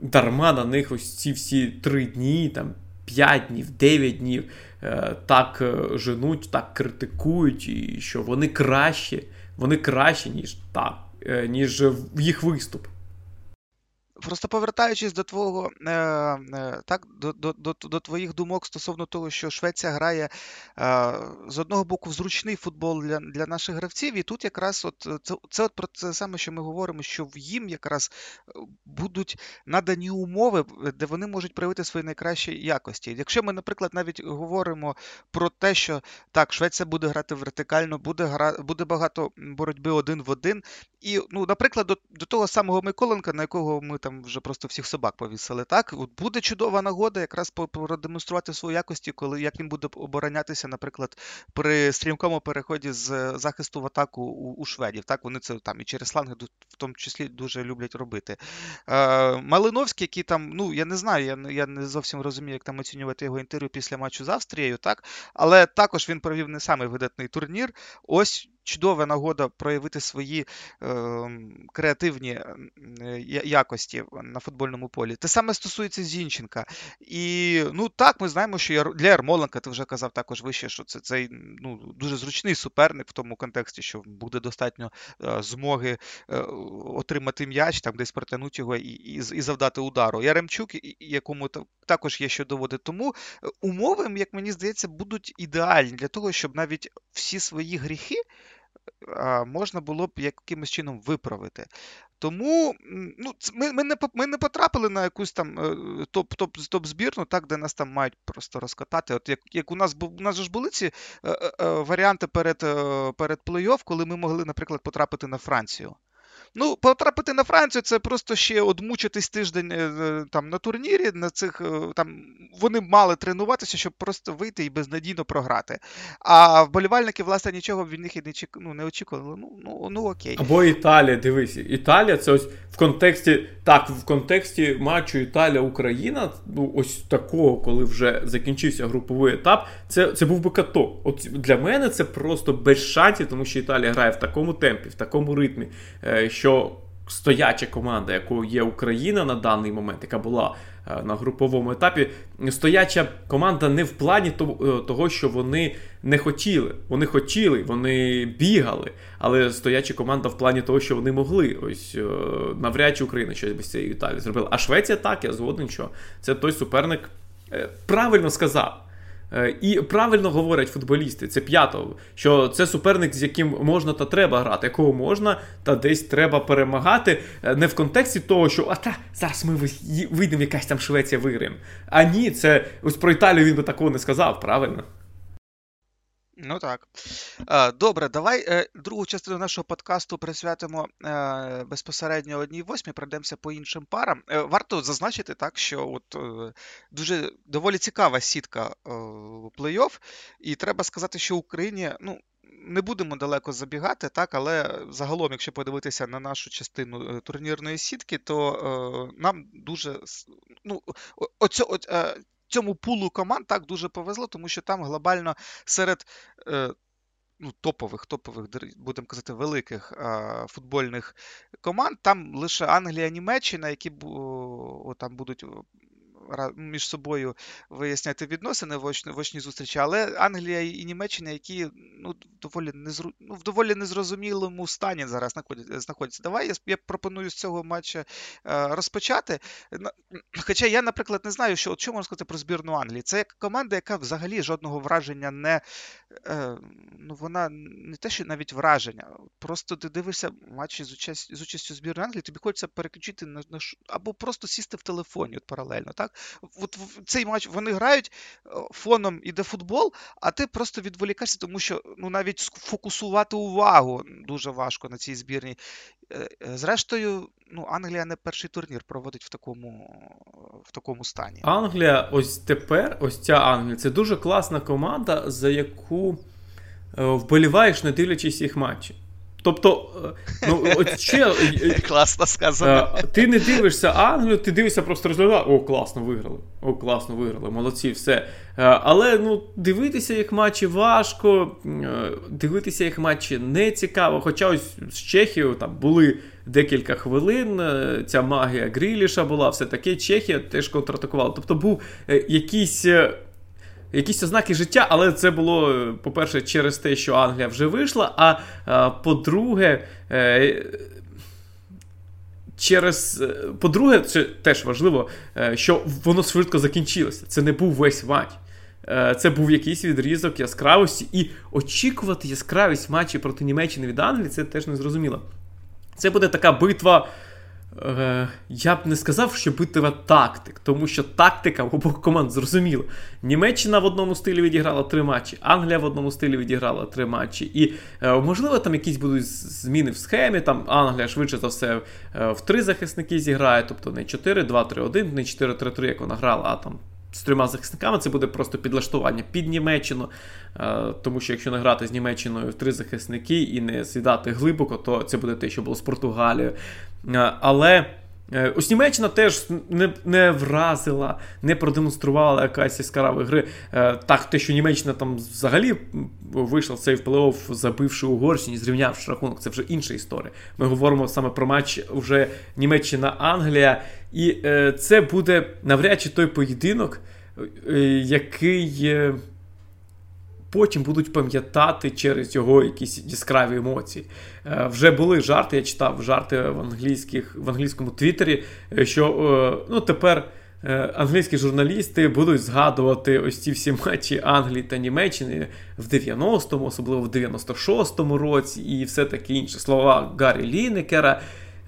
дарма на них ось ці всі три дні, там 5 днів, 9 днів так женуть, так критикують, і що вони краще, вони краще, ніж так, е, ніж їх виступ. Просто повертаючись до твого е, е, так, до до, до, до твоїх думок стосовно того, що Швеція грає е, з одного боку зручний футбол для для наших гравців, і тут якраз от це це от про це саме, що ми говоримо, що їм якраз будуть надані умови, де вони можуть проявити свої найкращі якості. Якщо ми, наприклад, навіть говоримо про те, що так, Швеція буде грати вертикально, буде гра, буде багато боротьби один в один. І, ну, наприклад, до, до того самого Миколенка, на якого ми там там вже просто всіх собак повісили. Так, От буде чудова нагода якраз продемонструвати свої якості, коли як він буде оборонятися, наприклад, при стрімкому переході з захисту в атаку у, у шведів. Так, вони це там і через сланги в тому числі дуже люблять робити. Е, Малиновський, який там, ну я не знаю, я я не зовсім розумію, як там оцінювати його інтерв'ю після матчу з Австрією, так, але також він провів не самий видатний турнір. Ось чудова нагода проявити свої е, креативні е, якості на футбольному полі. Те саме стосується Зінченка. І ну так, ми знаємо, що для Ярмоленка, ти вже казав також вище, що це цей ну, дуже зручний суперник в тому контексті, що буде достатньо е, змоги е, отримати м'яч, там десь протягнути його і, і, і завдати удару. Яремчук, якому також є що доводити. Тому е, умови, як мені здається, будуть ідеальні для того, щоб навіть всі свої гріхи можна було б якимось чином виправити. Тому ну, ми ми, не ми не потрапили на якусь там топ-топ-збірну, так, де нас там мають просто розкатати. От як як у нас у нас ж були ці е, е, е, варіанти перед перед плей-офф, коли ми могли, наприклад, потрапити на Францію. Ну, потрапити на Францію це просто ще одмучитись тиждень е, е, там на турнірі. На цих е, там вони мали тренуватися, щоб просто вийти і безнадійно програти. А вболівальники, власне, нічого від них і не чек... ну, не очікували. Ну, ну, ну окей. Або Італія, дивись, Італія це ось в контексті, так, в контексті матчу Італія-Україна, ну ось такого, коли вже закінчився груповий етап, це це був би каток. От для мене це просто без шансів, тому що Італія грає в такому темпі, в такому ритмі що стояча команда, якою є Україна на даний момент, яка була е, на груповому етапі, стояча команда не в плані е, того, що вони не хотіли. Вони хотіли, вони бігали, але стояча команда в плані того, що вони могли. Ось е, навряд чи Україна щось без цієї Італії зробила. А Швеція так, я згоден, що це той суперник правильно сказав. Е, і правильно говорять футболісти, це п'ятого, що це суперник, з яким можна та треба грати, якого можна та десь треба перемагати. Е, не в контексті того, що а та зараз ми вийдемо, якась там Швеція виграємо. А ні, це ось про Італію він би такого не сказав, правильно? Ну так. Добре, давай е, другу частину нашого подкасту присвятимо е, безпосередньо одній восьмій, пройдемося по іншим парам. Е, варто зазначити так, що от дуже доволі цікава сітка плей-офф, і треба сказати, що Україні, ну. Не будемо далеко забігати, так, але загалом, якщо подивитися на нашу частину турнірної сітки, то е, нам дуже ну, оцю, о, цьому пулу команд так дуже повезло, тому що там глобально серед е, ну, топових, топових, будемо казати, великих е, футбольних команд, там лише Англія, Німеччина, які о, там будуть між собою виясняти відносини в очній, в очній зустрічі, але Англія і Німеччина, які ну, доволі незру... ну, в доволі незрозумілому стані зараз знаходяться. Давай я, я пропоную з цього матча е, розпочати. Хоча я, наприклад, не знаю, що от що можна про збірну Англії. Це команда, яка взагалі жодного враження не е, ну, вона не те, що навіть враження. Просто ти дивишся матчі з участь, з участю збірної Англії, тобі хочеться переключити на, на або просто сісти в телефоні от паралельно. так? От цей матч вони грають, е, фоном іде футбол, а ти просто відволікаєшся, тому що ну, навіть сфокусувати увагу дуже важко на цій збірній. Е, е, зрештою, ну, Англія не перший турнір проводить в такому в такому стані. Англія, ось тепер, ось ця Англія, це дуже класна команда, за яку вболіваєш, не дивлячись їх матчі. Тобто, е, ну, от ще, е, е, класно сказано. Ти не дивишся Англію, ти дивишся просто розглядає, о, класно виграли. О, класно виграли, молодці, все. Але ну, дивитися їх матчі важко, дивитися їх матчі не цікаво. Хоча ось з Чехією там були декілька хвилин, ця магія Гріліша була, все таке, Чехія теж контратакувала. Тобто був якийсь якісь ознаки життя, але це було, по-перше, через те, що Англія вже вийшла. А по-друге, е, через, е, по-друге, це теж важливо, е, що воно швидко закінчилося. Це не був весь матч. Це був якийсь відрізок яскравості, і очікувати яскравість матчі проти Німеччини від Англії це теж не зрозуміло. Це буде така битва Е, я б не сказав, що битва тактик, тому що тактика в обох команд зрозуміла. Німеччина в одному стилі відіграла три матчі, Англія в одному стилі відіграла три матчі. І, е, можливо, там якісь будуть зміни в схемі. Там Англія швидше за все е, в три захисники зіграє, тобто не 4-2-3-1, не 4-3-3, як вона грала, а там з трьома захисниками це буде просто підлаштування під Німеччину. Е, тому що якщо не грати з Німеччиною в три захисники і не сідати глибоко, то це буде те, що було з Португалією. Е, але. Е, ось Німеччина теж не не вразила, не продемонструвала якась яскравої гри. Так, те, що Німеччина там взагалі вийшла в цей плей-офф, забивши Угорщині, зрівнявши рахунок, це вже інша історія. Ми говоримо саме про матч вже Німеччина-Англія, і це буде навряд чи той поєдинок, який потім будуть пам'ятати через його якісь яскраві емоції. Е, вже були жарти, я читав жарти в англійських, в англійському твіттері, е, що е, ну, тепер. Англійські журналісти будуть згадувати ось ці всі матчі Англії та Німеччини в 90-му, особливо в 96-му році, і все таке інше. Слова Гаррі Лінекера.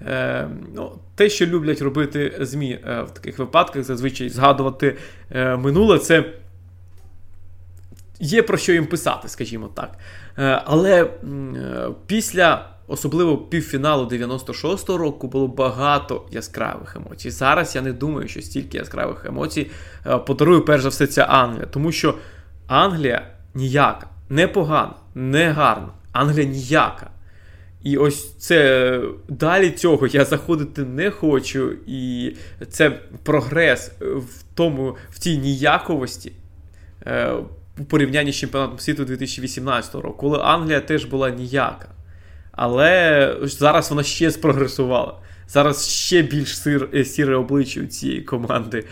Е, ну, Те, що люблять робити ЗМІ в таких випадках, зазвичай згадувати минуле, це є про що їм писати, скажімо так. Е, але е, після. Особливо півфіналу 96-го року було багато яскравих емоцій. Зараз я не думаю, що стільки яскравих емоцій е, подарує перш за все ця Англія. Тому що Англія ніяка, не погана, не гарна. Англія ніяка. І ось це далі цього я заходити не хочу. І це прогрес в тому, в тій ніяковості у порівнянні з чемпіонатом світу 2018 року, коли Англія теж була ніяка. Але зараз вона ще спрогресувала. Зараз ще більш сир, е, сіре обличчя у цієї команди.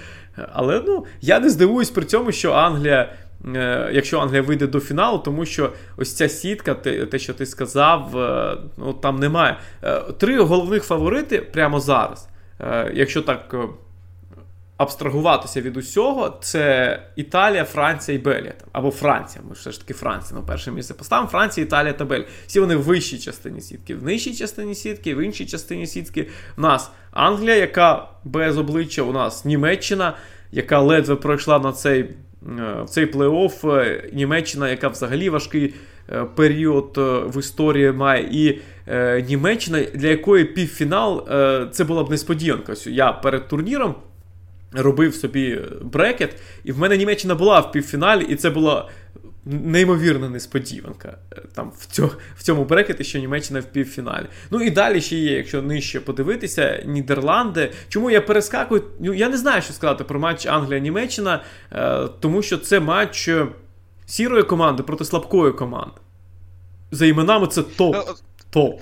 Але ну, я не здивуюсь при цьому, що Англія, е, якщо Англія вийде до фіналу, тому що ось ця сітка, те, що ти сказав, е, ну там немає. Три головних фаворити прямо зараз. Якщо так абстрагуватися від усього, це Італія, Франція і Бельгія. Або Франція. Ми все ж таки Франція на перше місце поставимо. Франція, Італія та Бельгія. Всі вони в вищій частині сітки. В нижчій частині сітки, в іншій частині сітки. У нас Англія, яка без обличчя, у нас Німеччина, яка ледве пройшла на цей е, цей плей-офф. Е, Німеччина, яка взагалі важкий. Е, період в історії має і Німеччина, для якої півфінал це була б несподіванка. Я перед турніром робив собі брекет, і в мене Німеччина була в півфіналі, і це була неймовірна несподіванка е, там в цьому, в цьому брекеті, що Німеччина в півфіналі. Ну і далі ще є, якщо нижче подивитися, Нідерланди. Чому я перескакую? Ну, Я не знаю, що сказати про матч Англія-Німеччина, е, тому що це матч е, сірої команди проти слабкої команди. За іменами це топ. Топ.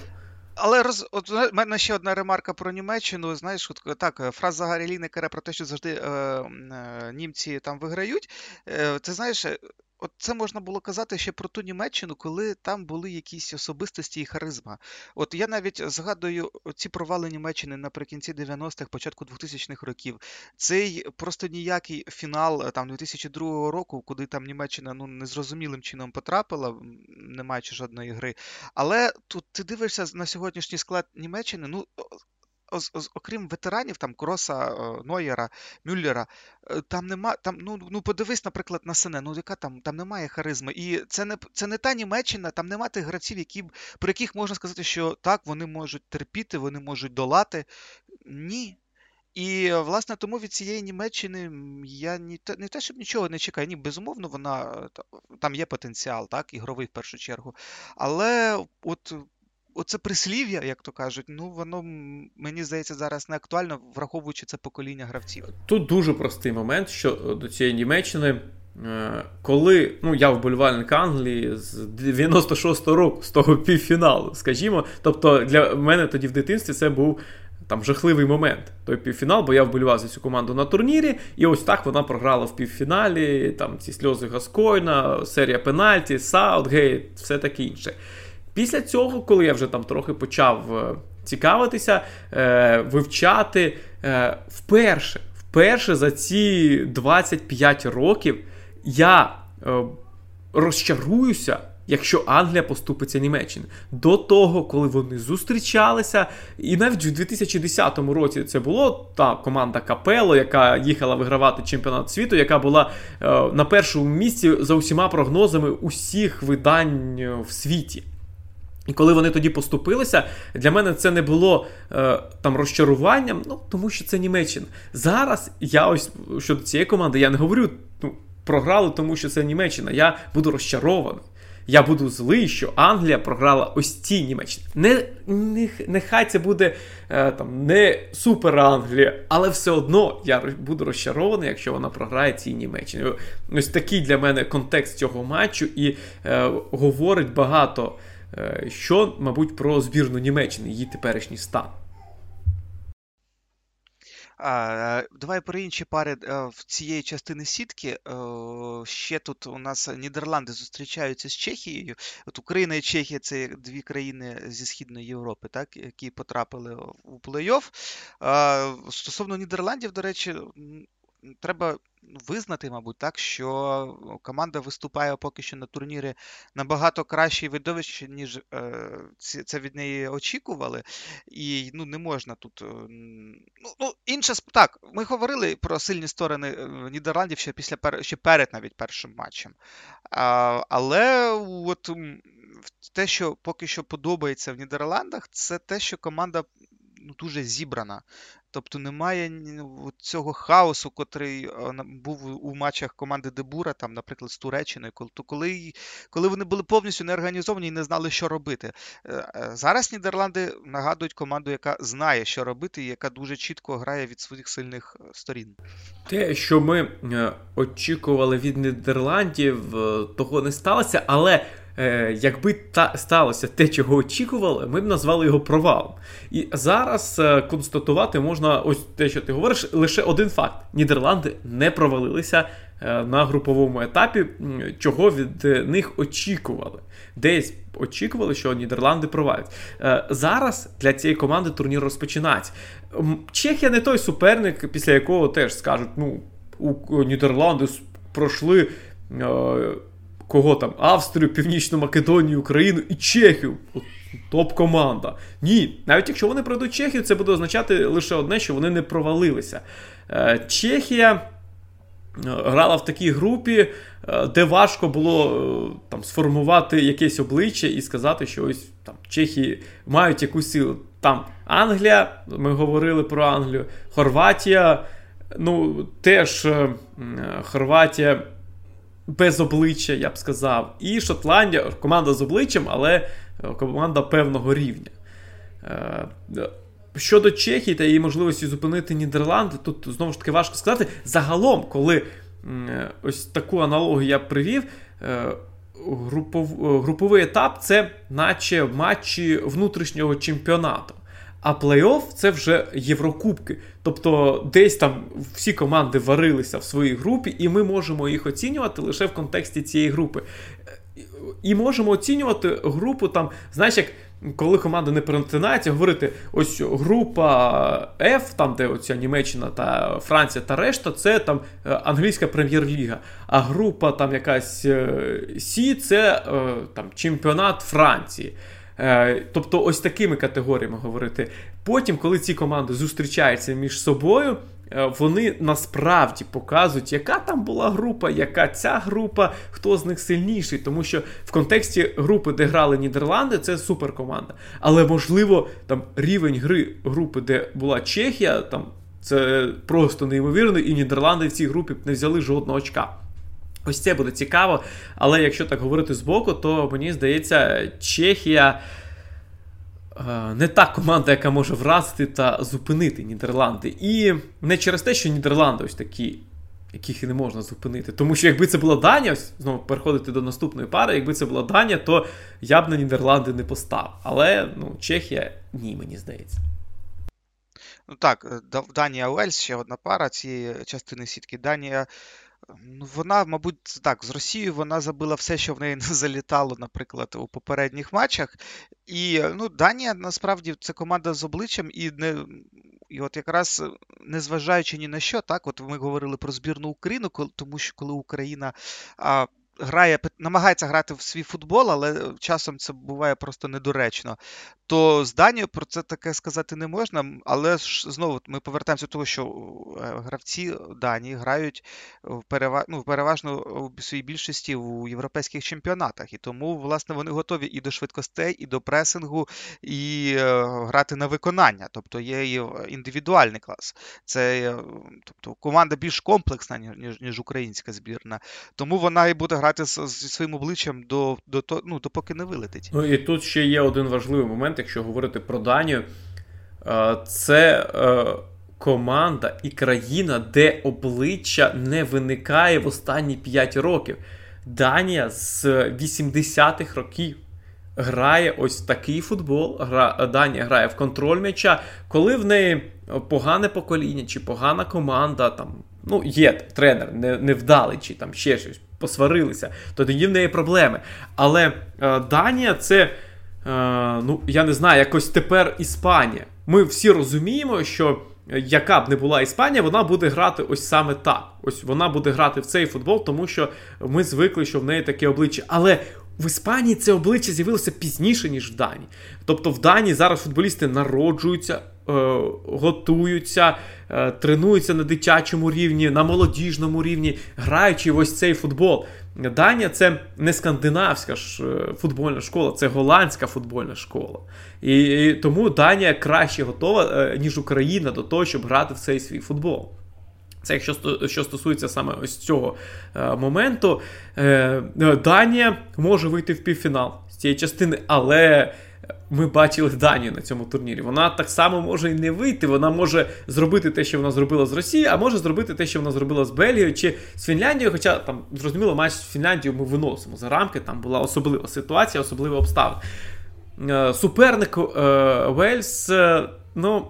Але роз... от в мене ще одна ремарка про Німеччину. Знаєш, от, так, е, фраза Гаррі Лінекера про те, що завжди е, е, німці там виграють. Е, Ти знаєш, е, От це можна було казати ще про ту Німеччину, коли там були якісь особистості і харизма. От я навіть згадую ці провали Німеччини наприкінці 90-х, початку 2000-х років. Цей просто ніякий фінал е, там 2002 року, куди там Німеччина ну незрозумілим чином потрапила, не маючи жодної гри. Але тут ти дивишся на сьогоднішній склад Німеччини, ну окрім ветеранів, там Кроса, е, Нойера, Мюллера, е, там нема. Там, ну ну подивись, наприклад, на Сене, ну яка там там немає харизми. І це не це не та Німеччина, там нема тих гравців, які, про яких можна сказати, що так, вони можуть терпіти, вони можуть долати. Ні. І, власне, тому від цієї Німеччини я те, не те, щоб нічого не чекаю. Ні, безумовно, вона там є потенціал, так, ігровий в першу чергу. Але от оце прислів'я, як то кажуть, ну воно мені здається зараз не актуально, враховуючи це покоління гравців. Тут дуже простий момент, що е, до цієї Німеччини. Е, коли ну я вболівальник Англії з 96-го року, з того півфіналу, скажімо. Тобто для мене тоді в дитинстві це був там жахливий момент. Той півфінал, бо я вболівав за цю команду на турнірі, і ось так вона програла в півфіналі. Там ці сльози Гаскойна, серія пенальті, Саутгейт, все таке інше. Після цього, коли я вже там трохи почав е, цікавитися, е, вивчати, е, вперше, вперше за ці 25 років я розчаруюся якщо Англія поступиться Німеччині. До того, коли вони зустрічалися, і навіть у 2010 році це було та команда Капело, яка їхала вигравати чемпіонат світу, яка була е, на першому місці за усіма прогнозами усіх видань в світі. І коли вони тоді поступилися, для мене це не було е, там розчаруванням, ну тому що це Німеччина. Зараз я ось щодо цієї команди я не говорю ну, програли, тому що це Німеччина. Я буду розчарований. Я буду злий, що Англія програла ось цій Німеччині. Не, не, Нехай це буде е, там не супер Англія, але все одно я буду розчарований, якщо вона програє цій Німеччині. Ось такий для мене контекст цього матчу і е, говорить багато. Е, що, мабуть, про збірну Німеччини, її теперішній стан. А, Давай про інші пари е, в цієї частини сітки. Е, ще тут у нас Нідерланди зустрічаються з Чехією. От Україна і Чехія це дві країни зі Східної Європи, так, які потрапили у плей-офф. Стосовно Нідерландів, до речі, треба визнати, мабуть, так, що команда виступає поки що на турнірі набагато краще і видовище, ніж е, це від неї очікували. І ну, не можна тут. Е, ну, ну, інше Так, ми говорили про сильні сторони е, Нідерландів ще після ще перед навіть першим матчем. А, Але от те, що поки що подобається в Нідерландах, це те, що команда ну, дуже зібрана. Тобто немає цього хаосу, котрий е, був у матчах команди Дебура, там, наприклад, з Туреччиною, коли коли вони були повністю неорганізовані і не знали, що робити. Е, е, зараз Нідерланди нагадують команду, яка знає, що робити, і яка дуже чітко грає від своїх сильних сторін. Те, що ми очікували від Нідерландів, того не сталося, але якби та сталося те, чого очікували, ми б назвали його провалом. І зараз е, констатувати можна ось те, що ти говориш, лише один факт: Нідерланди не провалилися е, на груповому етапі, чого від е, них очікували. Десь очікували, що Нідерланди провалять. Е, зараз для цієї команди турнір розпочинається. Чехія не той суперник, після якого теж скажуть, ну, у Нідерланди пройшли. Кого там? Австрію, Північну Македонію, Україну і Чехію. Топ-команда. Ні, навіть якщо вони пройдуть Чехію, це буде означати лише одне, що вони не провалилися. Е, Чехія е, грала в такій групі, е, де важко було там сформувати якесь обличчя і сказати, що ось там Чехії мають якусь силу. Там Англія, ми говорили про Англію, Хорватія. Ну, теж Хорватія без обличчя, я б сказав. І Шотландія, команда з обличчям, але е, команда певного рівня. Е, щодо Чехії та її можливості зупинити Нідерланди, тут знову ж таки важко сказати. Загалом, коли ось таку аналогію я привів, е, груповий етап це наче матчі внутрішнього чемпіонату. А плей-офф це вже Єврокубки. Тобто десь там всі команди варилися в своїй групі, і ми можемо їх оцінювати лише в контексті цієї групи. І можемо оцінювати групу там, знаєш, як. Коли команда не перетинається, говорити, ось група F, там де оця Німеччина та Франція та решта, це там е, англійська прем'єр-ліга. А група там якась Сі, це е, там чемпіонат Франції. Е, тобто, ось такими категоріями говорити. Потім, коли ці команди зустрічаються між собою, е, вони насправді показують, яка там була група, яка ця група, хто з них сильніший. Тому що в контексті групи, де грали Нідерланди, це суперкоманда. Але можливо, там рівень гри групи, де була Чехія, там це просто неймовірно, і Нідерланди в цій групі не взяли жодного очка. Ось це буде цікаво. Але якщо так говорити з боку, то мені здається, Чехія е, не та команда, яка може вразити та зупинити Нідерланди. І не через те, що Нідерланди ось такі. Яких і не можна зупинити. Тому що якби це була Данія, ось знову переходити до наступної пари, якби це була Данія, то я б на Нідерланди не постав. Але ну, Чехія ні, мені здається. Ну так, е, Данія Уельс ще одна пара цієї частини сітки. Данія Вона, мабуть, так, з Росією вона забила все, що в неї не залітало, наприклад, у попередніх матчах. І ну, Данія насправді це команда з обличчям, і не. І от якраз незважаючи ні на що, так, от ми говорили про збірну Україну, тому що коли Україна а, грає, намагається грати в свій футбол, але часом це буває просто недоречно. То з Данією про це таке сказати не можна. Але ж знову ми повертаємося до того, що е, гравці Данії грають в переваж... ну, переважно в своїй більшості у європейських чемпіонатах. І тому, власне, вони готові і до швидкостей, і до пресингу, і е, грати на виконання. Тобто є і індивідуальний клас. Це тобто, команда більш комплексна, ніж ніж українська збірна. Тому вона і буде грати зі своїм обличчям до, до, до, ну, допоки не вилетить. Ну і тут ще є один важливий момент, якщо говорити про Данію. Це е, команда і країна, де обличчя не виникає в останні 5 років. Данія з 80-х років грає ось такий футбол. Данія грає в контроль м'яча, коли в неї погане покоління чи погана команда, там, ну, є тренер невдалий, чи там ще щось, посварилися, то тоді в неї проблеми. Але е, Данія це, е, ну, я не знаю, якось тепер Іспанія. Ми всі розуміємо, що. Яка б не була Іспанія, вона буде грати ось саме так. Ось вона буде грати в цей футбол, тому що ми звикли, що в неї таке обличчя. Але в Іспанії це обличчя з'явилося пізніше, ніж в Данії. Тобто в Данії зараз футболісти народжуються, е, готуються, е, тренуються на дитячому рівні, на молодіжному рівні, граючи ось цей футбол. Данія це не скандинавська ж е, футбольна школа, це голландська футбольна школа. І, тому Данія краще готова, ніж Україна, до того, щоб грати в цей свій футбол. Це якщо що стосується саме ось цього е, моменту, е, е, Данія може вийти в півфінал з цієї частини, але ми бачили Данію на цьому турнірі. Вона так само може і не вийти. Вона може зробити те, що вона зробила з Росією, а може зробити те, що вона зробила з Бельгією чи з Фінляндією. Хоча там зрозуміло, матч з Фінляндією ми виносимо за рамки. Там була особлива ситуація, особливі обставини. Суперник Вельс, ну.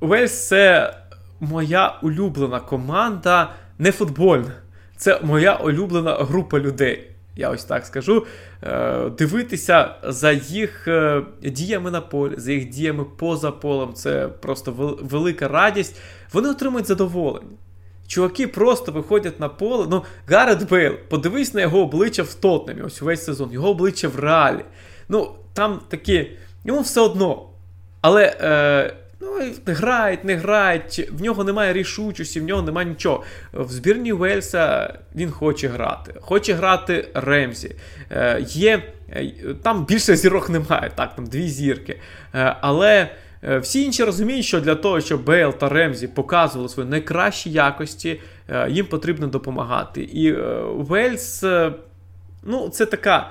Вельс це моя улюблена команда не футбольна. Це моя улюблена група людей. Я ось так скажу. Е, дивитися за їх е, діями на полі, за їх діями поза полем це просто велика радість. Вони отримують задоволення. Чуваки просто виходять на поле. Ну, Гаррет Бейл, подивись на його обличчя в Тотнемі, ось увесь сезон, його обличчя в реалі. Ну, там такі, йому все одно. Але е, Ну, грають, не грають, в нього немає рішучості, в нього немає нічого. В збірні Уельса він хоче грати. Хоче грати Ремзі. Е, є, е, Там більше зірок немає, так, там дві зірки. Е, але всі інші розуміють, що для того, щоб Бейл та Ремзі показували свої найкращі якості, їм потрібно допомагати. І Уельс, ну, це така.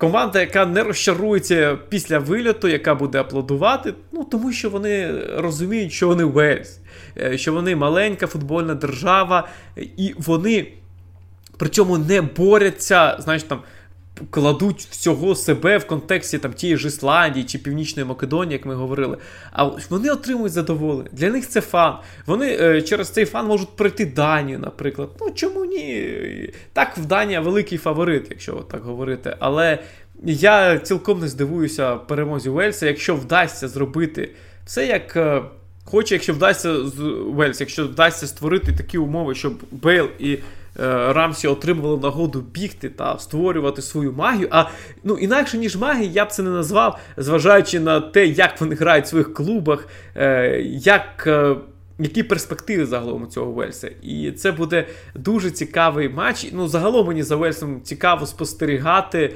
Команда, яка не розчарується після вильоту, яка буде аплодувати, ну тому що вони розуміють, що вони Вельс, е, що вони маленька футбольна держава, і вони при цьому не борються, знаєш, там. Кладуть всього себе в контексті там тієї ж Ісландії чи Північної Македонії, як ми говорили. А вони отримують задоволення. Для них це фан. Вони е, через цей фан можуть пройти Данію, наприклад. Ну чому ні? Так, в Данія великий фаворит, якщо так говорити. Але я цілком не здивуюся перемозі Вельсу, якщо вдасться зробити все як. Е, хоче, якщо вдасться з Вельс, якщо вдасться створити такі умови, щоб Бейл і Рамсі отримували нагоду бігти та створювати свою магію. А ну, інакше, ніж магія, я б це не назвав, зважаючи на те, як вони грають в своїх клубах, е, як. Е, які перспективи загалом у цього Вельса? І це буде дуже цікавий матч. Ну, загалом мені за Вельсом цікаво спостерігати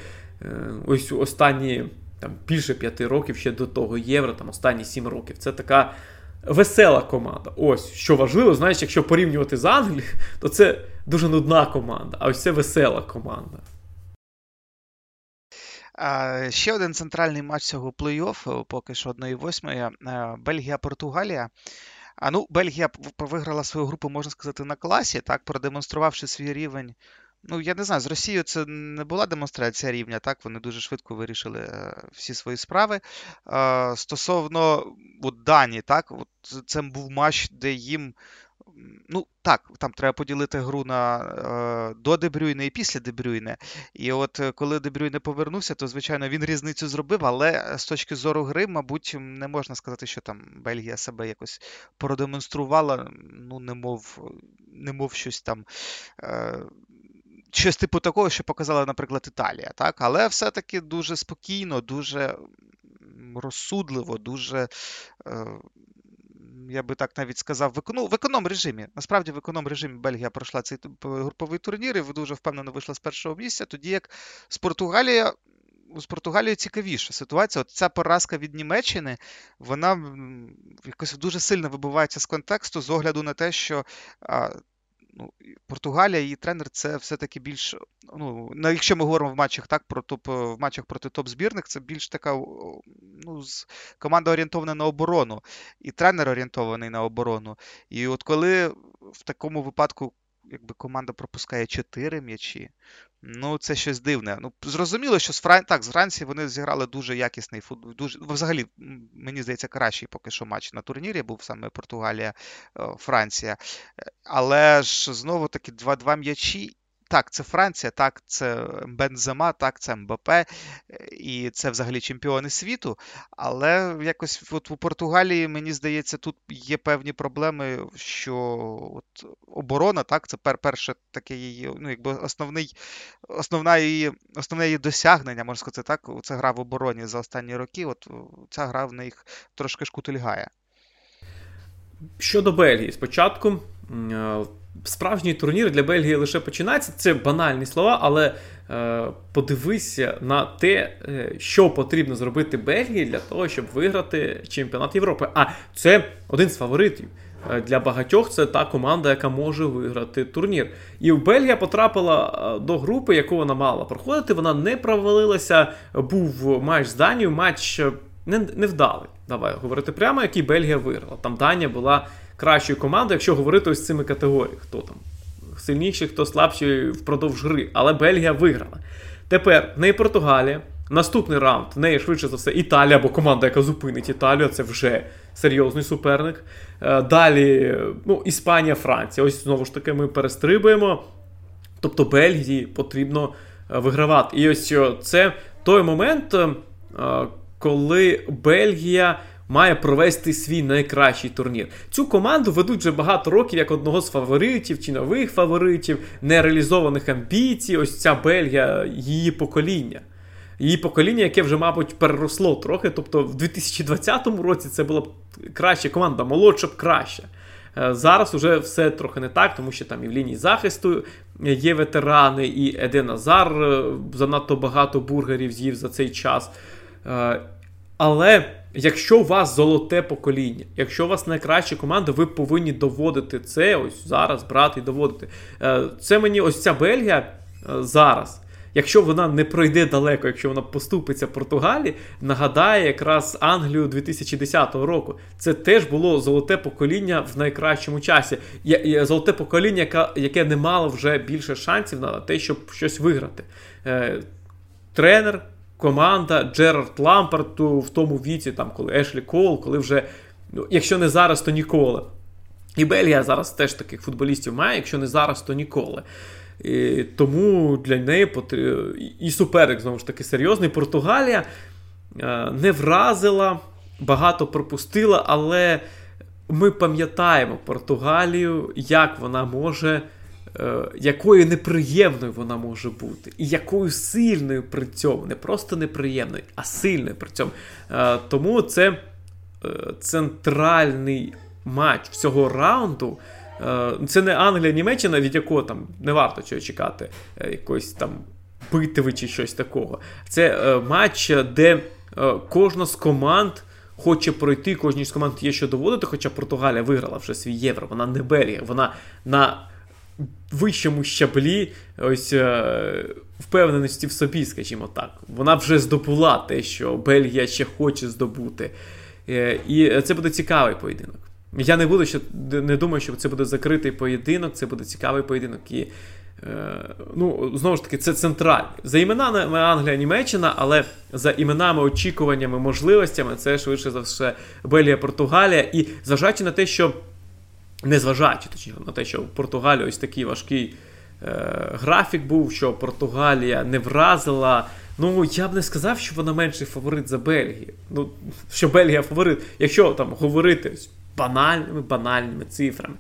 ось останні там, більше п'яти років ще до того євро, там останні сім років. Це така весела команда. Ось що важливо, знаєш, якщо порівнювати з Англією, то це дуже нудна команда, а ось це весела команда. Ще один центральний матч цього плей-офф, е, поки що 1-8, е, Бельгія-Португалія. А ну, Бельгія виграла свою групу, можна сказати, на класі, так, продемонструвавши свій рівень Ну, я не знаю, з Росією це не була демонстрація рівня, так? Вони дуже швидко вирішили е, всі свої справи. Стосовно от, Дані, так, от, це був матч, де їм. Ну, так, там треба поділити гру на е, до Дебрюйне і після Дебрюйне. І от е, коли Дебрюйне повернувся, то, звичайно, він різницю зробив, але з точки зору гри, мабуть, не можна сказати, що там Бельгія себе якось продемонструвала, ну, немов, немов щось там. Щось типу такого, що показала, наприклад, Італія. так? Але все-таки дуже спокійно, дуже розсудливо, дуже. Е, я би так навіть сказав, в економ, в економ режимі. Насправді, в економ режимі Бельгія пройшла цей груповий турнір і дуже впевнено вийшла з першого місця, тоді як з Португалія. З Португалією цікавіша ситуація. От ця поразка від Німеччини, вона якось дуже сильно вибивається з контексту з огляду на те, що а, ну, Португалія і тренер це все-таки більш. Ну, якщо ми говоримо в матчах так, про топ, в матчах проти топ-збірних, це більш така ну, команда орієнтована на оборону, і тренер орієнтований на оборону. І от коли в такому випадку якби команда пропускає 4 м'ячі, Ну, це щось дивне. Ну, Зрозуміло, що з Фран... так, з Франції вони зіграли дуже якісний футбол. Дуже... Взагалі, мені здається, кращий поки що матч на турнірі був саме Португалія-Франція. Е, Але ж знову-таки 2-2 м'ячі так, це Франція, так, це Бензема, так, це МБП, е, і це взагалі чемпіони світу. Але якось от у Португалії, мені здається, тут є певні проблеми, що от оборона, так, це пер, перше таке її, ну, якби основний, основна її, основне її досягнення, можна сказати, так, це гра в обороні за останні роки. От ця гра в них трошки шкутильгає. Щодо Бельгії, спочатку. Е, справжній турнір для Бельгії лише починається. Це банальні слова, але е, подивися на те, е, що потрібно зробити Бельгії для того, щоб виграти чемпіонат Європи. А це один з фаворитів. Е, для багатьох це та команда, яка може виграти турнір. І Бельгія потрапила до групи, яку вона мала проходити. Вона не провалилася. Був матч з Данією, матч не, невдалий. Давай говорити прямо, який Бельгія виграла. Там Данія була кращою командою, якщо говорити ось цими категоріями. Хто там сильніший, хто слабший впродовж гри. Але Бельгія виграла. Тепер в неї Португалія. Наступний раунд в неї швидше за все Італія, бо команда, яка зупинить Італію, це вже серйозний суперник. Е, далі ну, Іспанія, Франція. Ось знову ж таки ми перестрибуємо. Тобто Бельгії потрібно е, вигравати. І ось це той момент, е, коли Бельгія має провести свій найкращий турнір. Цю команду ведуть вже багато років як одного з фаворитів чи нових фаворитів, нереалізованих амбіцій. Ось ця Бельгія, її покоління. Її покоління, яке вже, мабуть, переросло трохи. Тобто в 2020 році це була б краща команда, молодша б краща. Е, зараз уже все трохи не так, тому що там і в лінії захисту є ветерани, і Еден Назар е, занадто багато бургерів з'їв за цей час. Е, але якщо у вас золоте покоління, якщо у вас найкраща команда, ви повинні доводити це ось зараз брати і доводити. Е, це мені ось ця Бельгія е, зараз. Якщо вона не пройде далеко, якщо вона поступиться Португалії, нагадає якраз Англію 2010 року. Це теж було золоте покоління в найкращому часі. Золоте покоління, яке не мало вже більше шансів на те, щоб щось виграти. Е, тренер команда Джерард Лампард в тому віці, там, коли Ешлі Кол, коли вже, ну, якщо не зараз, то ніколи. І Бельгія зараз теж таких футболістів має, якщо не зараз, то ніколи. І Тому для неї потр... і суперник, знову ж таки, серйозний. Португалія е, не вразила, багато пропустила, але ми пам'ятаємо Португалію, як вона може якою неприємною вона може бути, і якою сильною при цьому, не просто неприємною, а сильною при цьому. Е, тому це е, центральний матч всього раунду. Це не Англія, Німеччина, від якого там не варто чого чекати, якоїсь там битви чи щось такого. Це матч, де кожна з команд. Хоче пройти, кожній з команд є що доводити, хоча Португалія виграла вже свій євро, вона не Бельгія, вона на вищому щаблі ось е, впевненості в собі, скажімо так. Вона вже здобула те, що Бельгія ще хоче здобути. Е, і це буде цікавий поєдинок. Я не буду, що не думаю, що це буде закритий поєдинок, це буде цікавий поєдинок. І, е, ну, Знову ж таки, це центральний. За іменами Англія, Німеччина, але за іменами, очікуваннями, можливостями це швидше за все Бельгія, Португалія. І зважаючи на те, що незважаючи точніше на те, що в Португалії ось такий важкий е, графік був, що Португалія не вразила. Ну, я б не сказав, що вона менший фаворит за Бельгію. Ну, що Бельгія фаворит, якщо там говорити ось банальними банальними цифрами,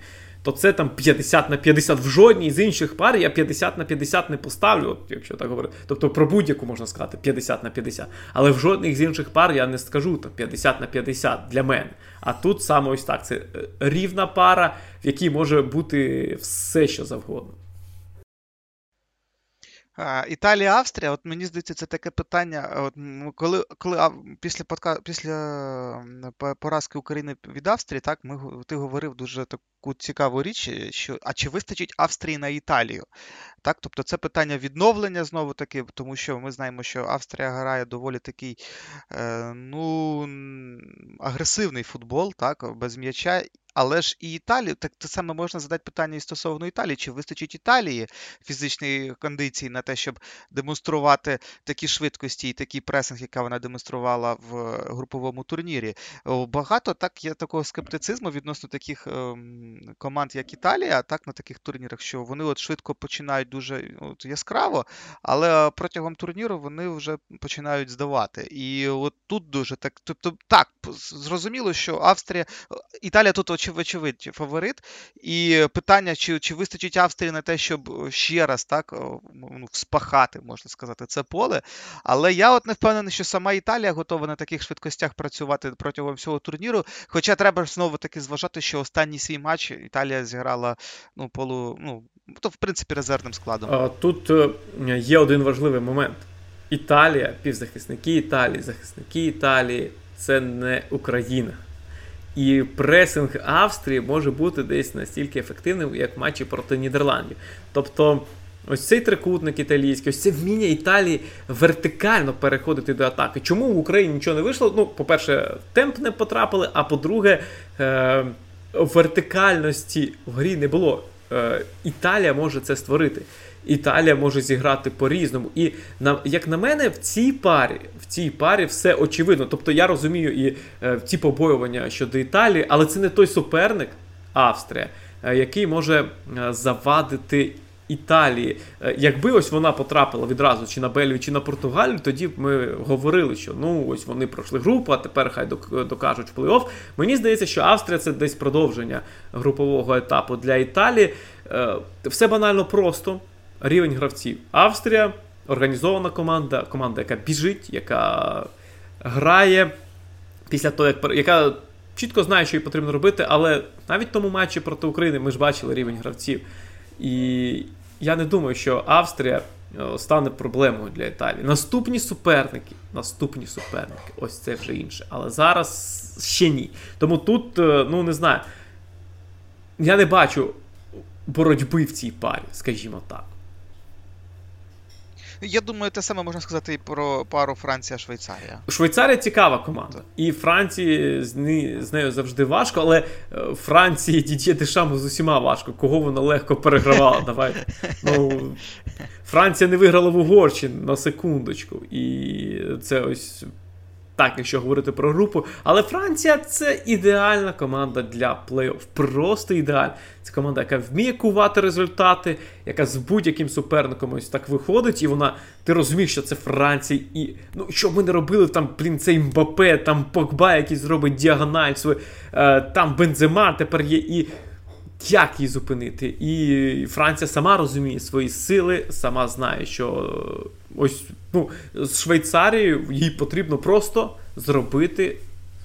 то це там 50 на 50. В жодній з інших пар я 50 на 50 не поставлю, от, якщо так говорити. Тобто про будь-яку можна сказати 50 на 50. Але в жодних з інших пар я не скажу там 50 на 50 для мене. А тут саме ось так. Це е, рівна пара, в якій може бути все, що завгодно. Італія, Австрія, от мені здається, це таке питання. От коли коли після подка, після поразки України від Австрії, так ми ти говорив дуже таку цікаву річ, що а чи вистачить Австрії на Італію? Так, тобто це питання відновлення знову таки, тому що ми знаємо, що Австрія грає доволі такий е, ну, агресивний футбол, так, без м'яча. Але ж і Італію, так те саме можна задати питання і стосовно Італії, чи вистачить Італії фізичної кондиції на те, щоб демонструвати такі швидкості і такий пресинг, яка вона демонструвала в груповому турнірі. Багато так є такого скептицизму відносно таких ем, команд, як Італія, так на таких турнірах, що вони от швидко починають дуже от, яскраво, але протягом турніру вони вже починають здавати. І от тут дуже так. Тобто, так, зрозуміло, що Австрія, Італія тут очевидь фаворит. І питання, чи чи вистачить Австрії на те, щоб ще раз так ну, вспахати, можна сказати, це поле. Але я от не впевнений, що сама Італія готова на таких швидкостях працювати протягом всього турніру. Хоча треба знову таки зважати, що останній свій матч Італія зіграла ну, полу, ну, то, в принципі, резервним складом. Тут е, є один важливий момент. Італія, півзахисники Італії, захисники Італії це не Україна. І пресинг Австрії може бути десь настільки ефективним, як матчі проти Нідерландів. Тобто, ось цей трикутник італійський, ось це вміння Італії вертикально переходити до атаки. Чому в Україні нічого не вийшло? Ну, по-перше, темп не потрапили, а по-друге, е- вертикальності в грі не було. Е- Італія може це створити. Італія може зіграти по-різному. І на як на мене, в цій парі в цій парі все очевидно. Тобто я розумію і е, ці побоювання щодо Італії, але це не той суперник Австрія, е, який може е, завадити. Італії, е, якби ось вона потрапила відразу чи на Бельгію, чи на Португалію, тоді б ми говорили, що ну ось вони пройшли групу, а тепер хай докажуть плей-офф. Мені здається, що Австрія це десь продовження групового етапу для Італії. Е, все банально просто рівень гравців. Австрія організована команда, команда, яка біжить, яка грає після того, як яка чітко знає, що їй потрібно робити, але навіть тому матчі проти України ми ж бачили рівень гравців. І я не думаю, що Австрія е, стане проблемою для Італії. Наступні суперники, наступні суперники, ось це вже інше. Але зараз ще ні. Тому тут, е, ну не знаю, я не бачу боротьби в цій парі, скажімо так. Я думаю, те саме можна сказати і про пару Франція-Швейцарія. Швейцарія цікава команда. І Франції з, не, з нею завжди важко, але е, Франції Дід'є Дешаму з усіма важко. Кого вона легко перегравала? Давайте. Ну, Франція не виграла в Угорщині на секундочку. І це ось так, якщо говорити про групу. Але Франція це ідеальна команда для плей-офф. Просто ідеальна. Це команда, яка вміє кувати результати, яка з будь-яким суперником ось так виходить, і вона. Ти розумієш, що це Франція, і ну що ми не робили, там, блін, цей Мбапе, там Погба, який зробить діагональ, свою, е, там Бензема тепер є. і як її зупинити? І Франція сама розуміє свої сили, сама знає, що ось ну, з Швейцарією їй потрібно просто зробити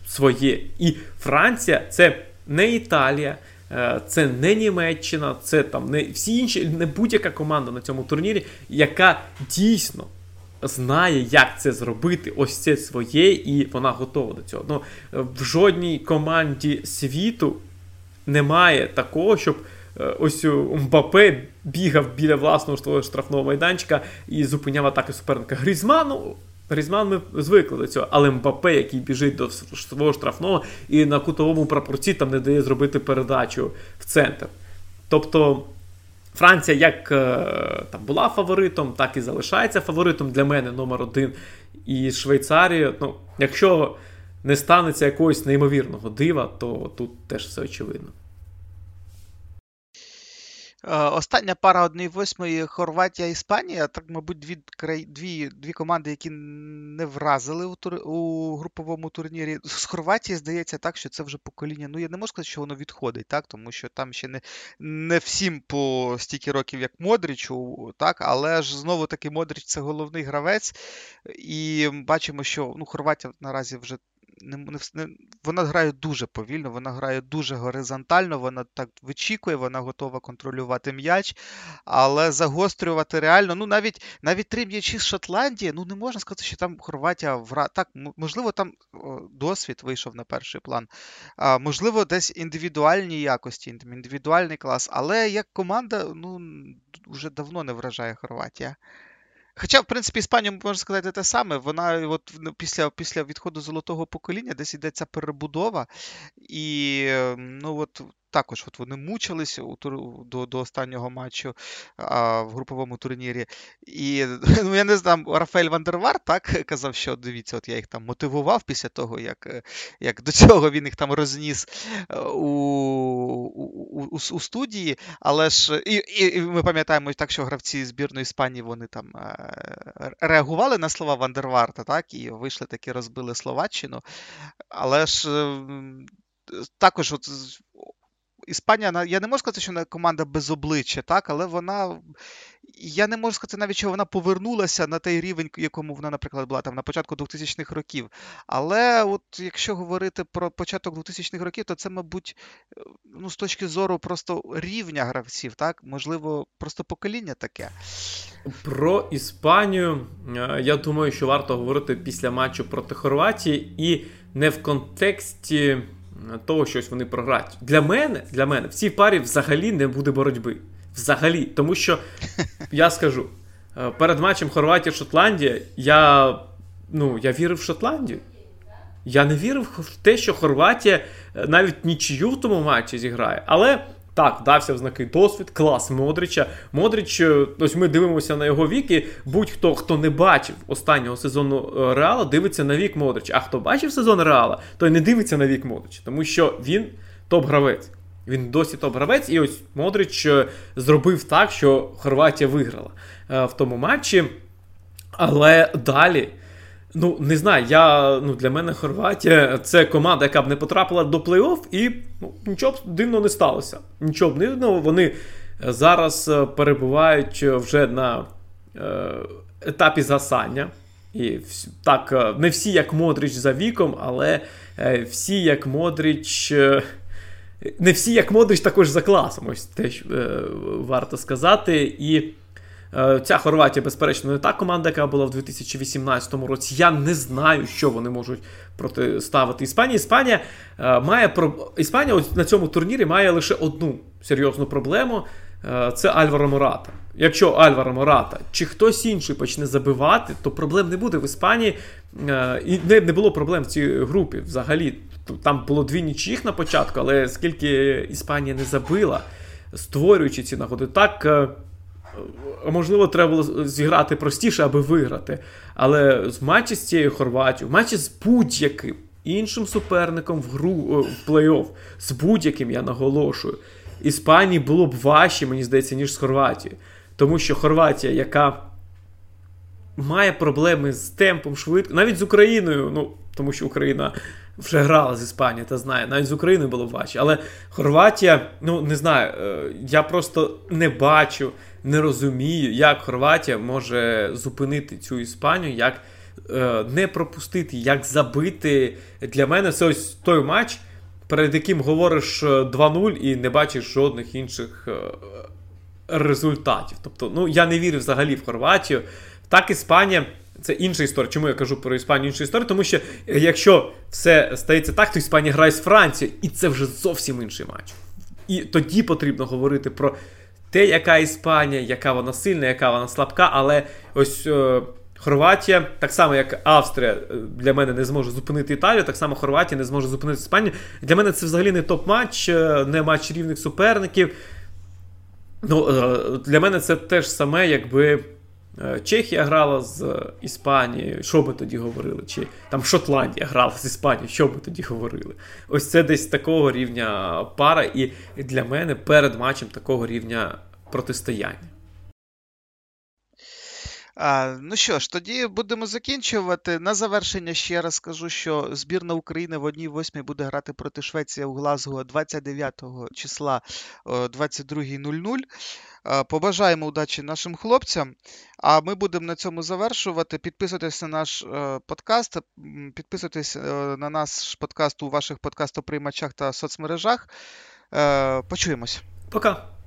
своє. І Франція це не Італія, е, це не Німеччина, це там не всі інші, не будь-яка команда на цьому турнірі, яка дійсно. Знає, як це зробити, ось це своє, і вона готова до цього. Ну, В жодній команді світу немає такого, щоб е, ось Мбапе бігав біля власного штрафного майданчика і зупиняв атаки суперника. Грізману. Грізман ми звикли до цього, але Мбапе, який біжить до свого штрафного і на кутовому прапорці там не дає зробити передачу в центр. Тобто Франція як е, там була фаворитом, так і залишається фаворитом для мене номер один. І Швейцарія, ну, якщо не станеться якогось неймовірного дива, то тут теж все очевидно. Остання пара 1-8 Хорватія Іспанія. Так, мабуть, дві дві, дві команди, які не вразили у тур, у груповому турнірі. З Хорватії здається так, що це вже покоління. Ну, я не можу сказати, що воно відходить, так, тому що там ще не не всім по стільки років, як Модрічу, так, але ж знову таки Модріч це головний гравець. І бачимо, що ну, Хорватія наразі вже не, не, вона грає дуже повільно, вона грає дуже горизонтально, вона так вичікує, вона готова контролювати м'яч, але загострювати реально, ну навіть навіть три м'ячі з Шотландії, ну не можна сказати, що там Хорватія вра... Так, можливо, там досвід вийшов на перший план. А, Можливо, десь індивідуальні якості, індивідуальний клас, але як команда, ну вже давно не вражає Хорватія. Хоча, в принципі, Іспанія можна сказати те саме. Вона от ну, після після відходу золотого покоління десь йдеться перебудова, і ну от також от вони мучились у тур, до до останнього матчу а, в груповому турнірі. І ну, я не знаю, Рафаель Вандервар так казав, що дивіться, от я їх там мотивував після того, як як до цього він їх там розніс е, у у, у, у студії. Але ж і, і, ми пам'ятаємо так, що гравці збірної Іспанії вони там е, реагували на слова Вандерварта, так, і вийшли таки розбили Словаччину. Але ж також от Іспанія, я не можу сказати, що вона команда без обличчя, так, але вона. Я не можу сказати навіть, що вона повернулася на той рівень, якому вона, наприклад, була там на початку 2000-х років. Але от якщо говорити про початок 2000-х років, то це, мабуть, ну, з точки зору просто рівня гравців, так, можливо, просто покоління таке. Про Іспанію, е, я думаю, що варто говорити після матчу проти Хорватії і не в контексті того, щось вони програють. Для мене для мене в цій парі взагалі не буде боротьби. Взагалі. Тому що я скажу, е, перед матчем Хорватія-Шотландія я ну, я вірив в Шотландію. Я не вірив в те, що Хорватія е, навіть нічию в тому матчі зіграє. Але так, дався в знаки досвід, клас Модрича. Модрич, е, ось ми дивимося на його вік, і будь-хто, хто не бачив останнього сезону е, Реала, дивиться на вік Модрича. А хто бачив сезон Реала, той не дивиться на вік Модрича, тому що він топ-гравець. Він досі топ-гравець, і ось Модрич е, зробив так, що Хорватія виграла в тому матчі. Але далі Ну, не знаю, я, ну, для мене Хорватія це команда, яка б не потрапила до плей-офф, і ну, нічого б дивно не сталося. Нічого б не дивного, вони е, зараз е, перебувають вже на е, етапі засання. І так, не всі як Модрич за віком, але е, всі як Модрич. Е, не всі як Модрич також за класом. Ось теж е, варто сказати. І Е, ця Хорватія, безперечно, не та команда, яка була в 2018 році. Я не знаю, що вони можуть протиставити Іспанії. Іспанія е, має Іспанія на цьому турнірі має лише одну серйозну проблему. Е, це Альваро Мората. Якщо Альваро Мората чи хтось інший почне забивати, то проблем не буде в Іспанії. І не було проблем в цій групі взагалі. Там було дві нічиїх на початку, але скільки Іспанія не забила, створюючи ці нагоди, так можливо, треба було зіграти простіше, аби виграти. Але з матчі з цією Хорватією, в матчі з будь-яким іншим суперником в гру в плей-офф, з будь-яким я наголошую, Іспанії було б важче, мені здається, ніж з Хорватією. Тому що Хорватія, яка має проблеми з темпом швидко, навіть з Україною, ну, тому що Україна вже грала з Іспанією та знає, навіть з Україною було важче. Але Хорватія, ну не знаю, е, я просто не бачу не розумію, як Хорватія може зупинити цю Іспанію, як е, не пропустити, як забити. Для мене це ось той матч, перед яким говориш 2-0 е, і не бачиш жодних інших е, результатів. Тобто, ну я не вірю взагалі в Хорватію. Так, Іспанія. Це інша історія. Чому я кажу про Іспанію інша історія? Тому що якщо все стається так, то Іспанія грає з Францією, і це вже зовсім інший матч. І тоді потрібно говорити про те, яка Іспанія, яка вона сильна, яка вона слабка, але ось. Е, Хорватія, так само як Австрія е, для мене не зможе зупинити Італію, так само Хорватія не зможе зупинити Іспанію. Для мене це взагалі не топ-матч, е, не матч рівних суперників. Ну, Для мене це теж саме, якби Чехія грала з Іспанією. Що би тоді говорили? Чи там Шотландія грала з Іспанією, що би тоді говорили? Ось це десь такого рівня пара, і для мене перед матчем такого рівня протистояння. А, Ну що ж, тоді будемо закінчувати. На завершення ще раз скажу, що збірна України в 1-8 буде грати проти Швеції у Глазго 29 числа о 22.00. Побажаємо удачі нашим хлопцям. А ми будемо на цьому завершувати. Підписуйтесь на наш е, подкаст, підписуйтесь е, на наш подкаст у ваших подкастоприймачах та соцмережах. Е, почуємось. Пока.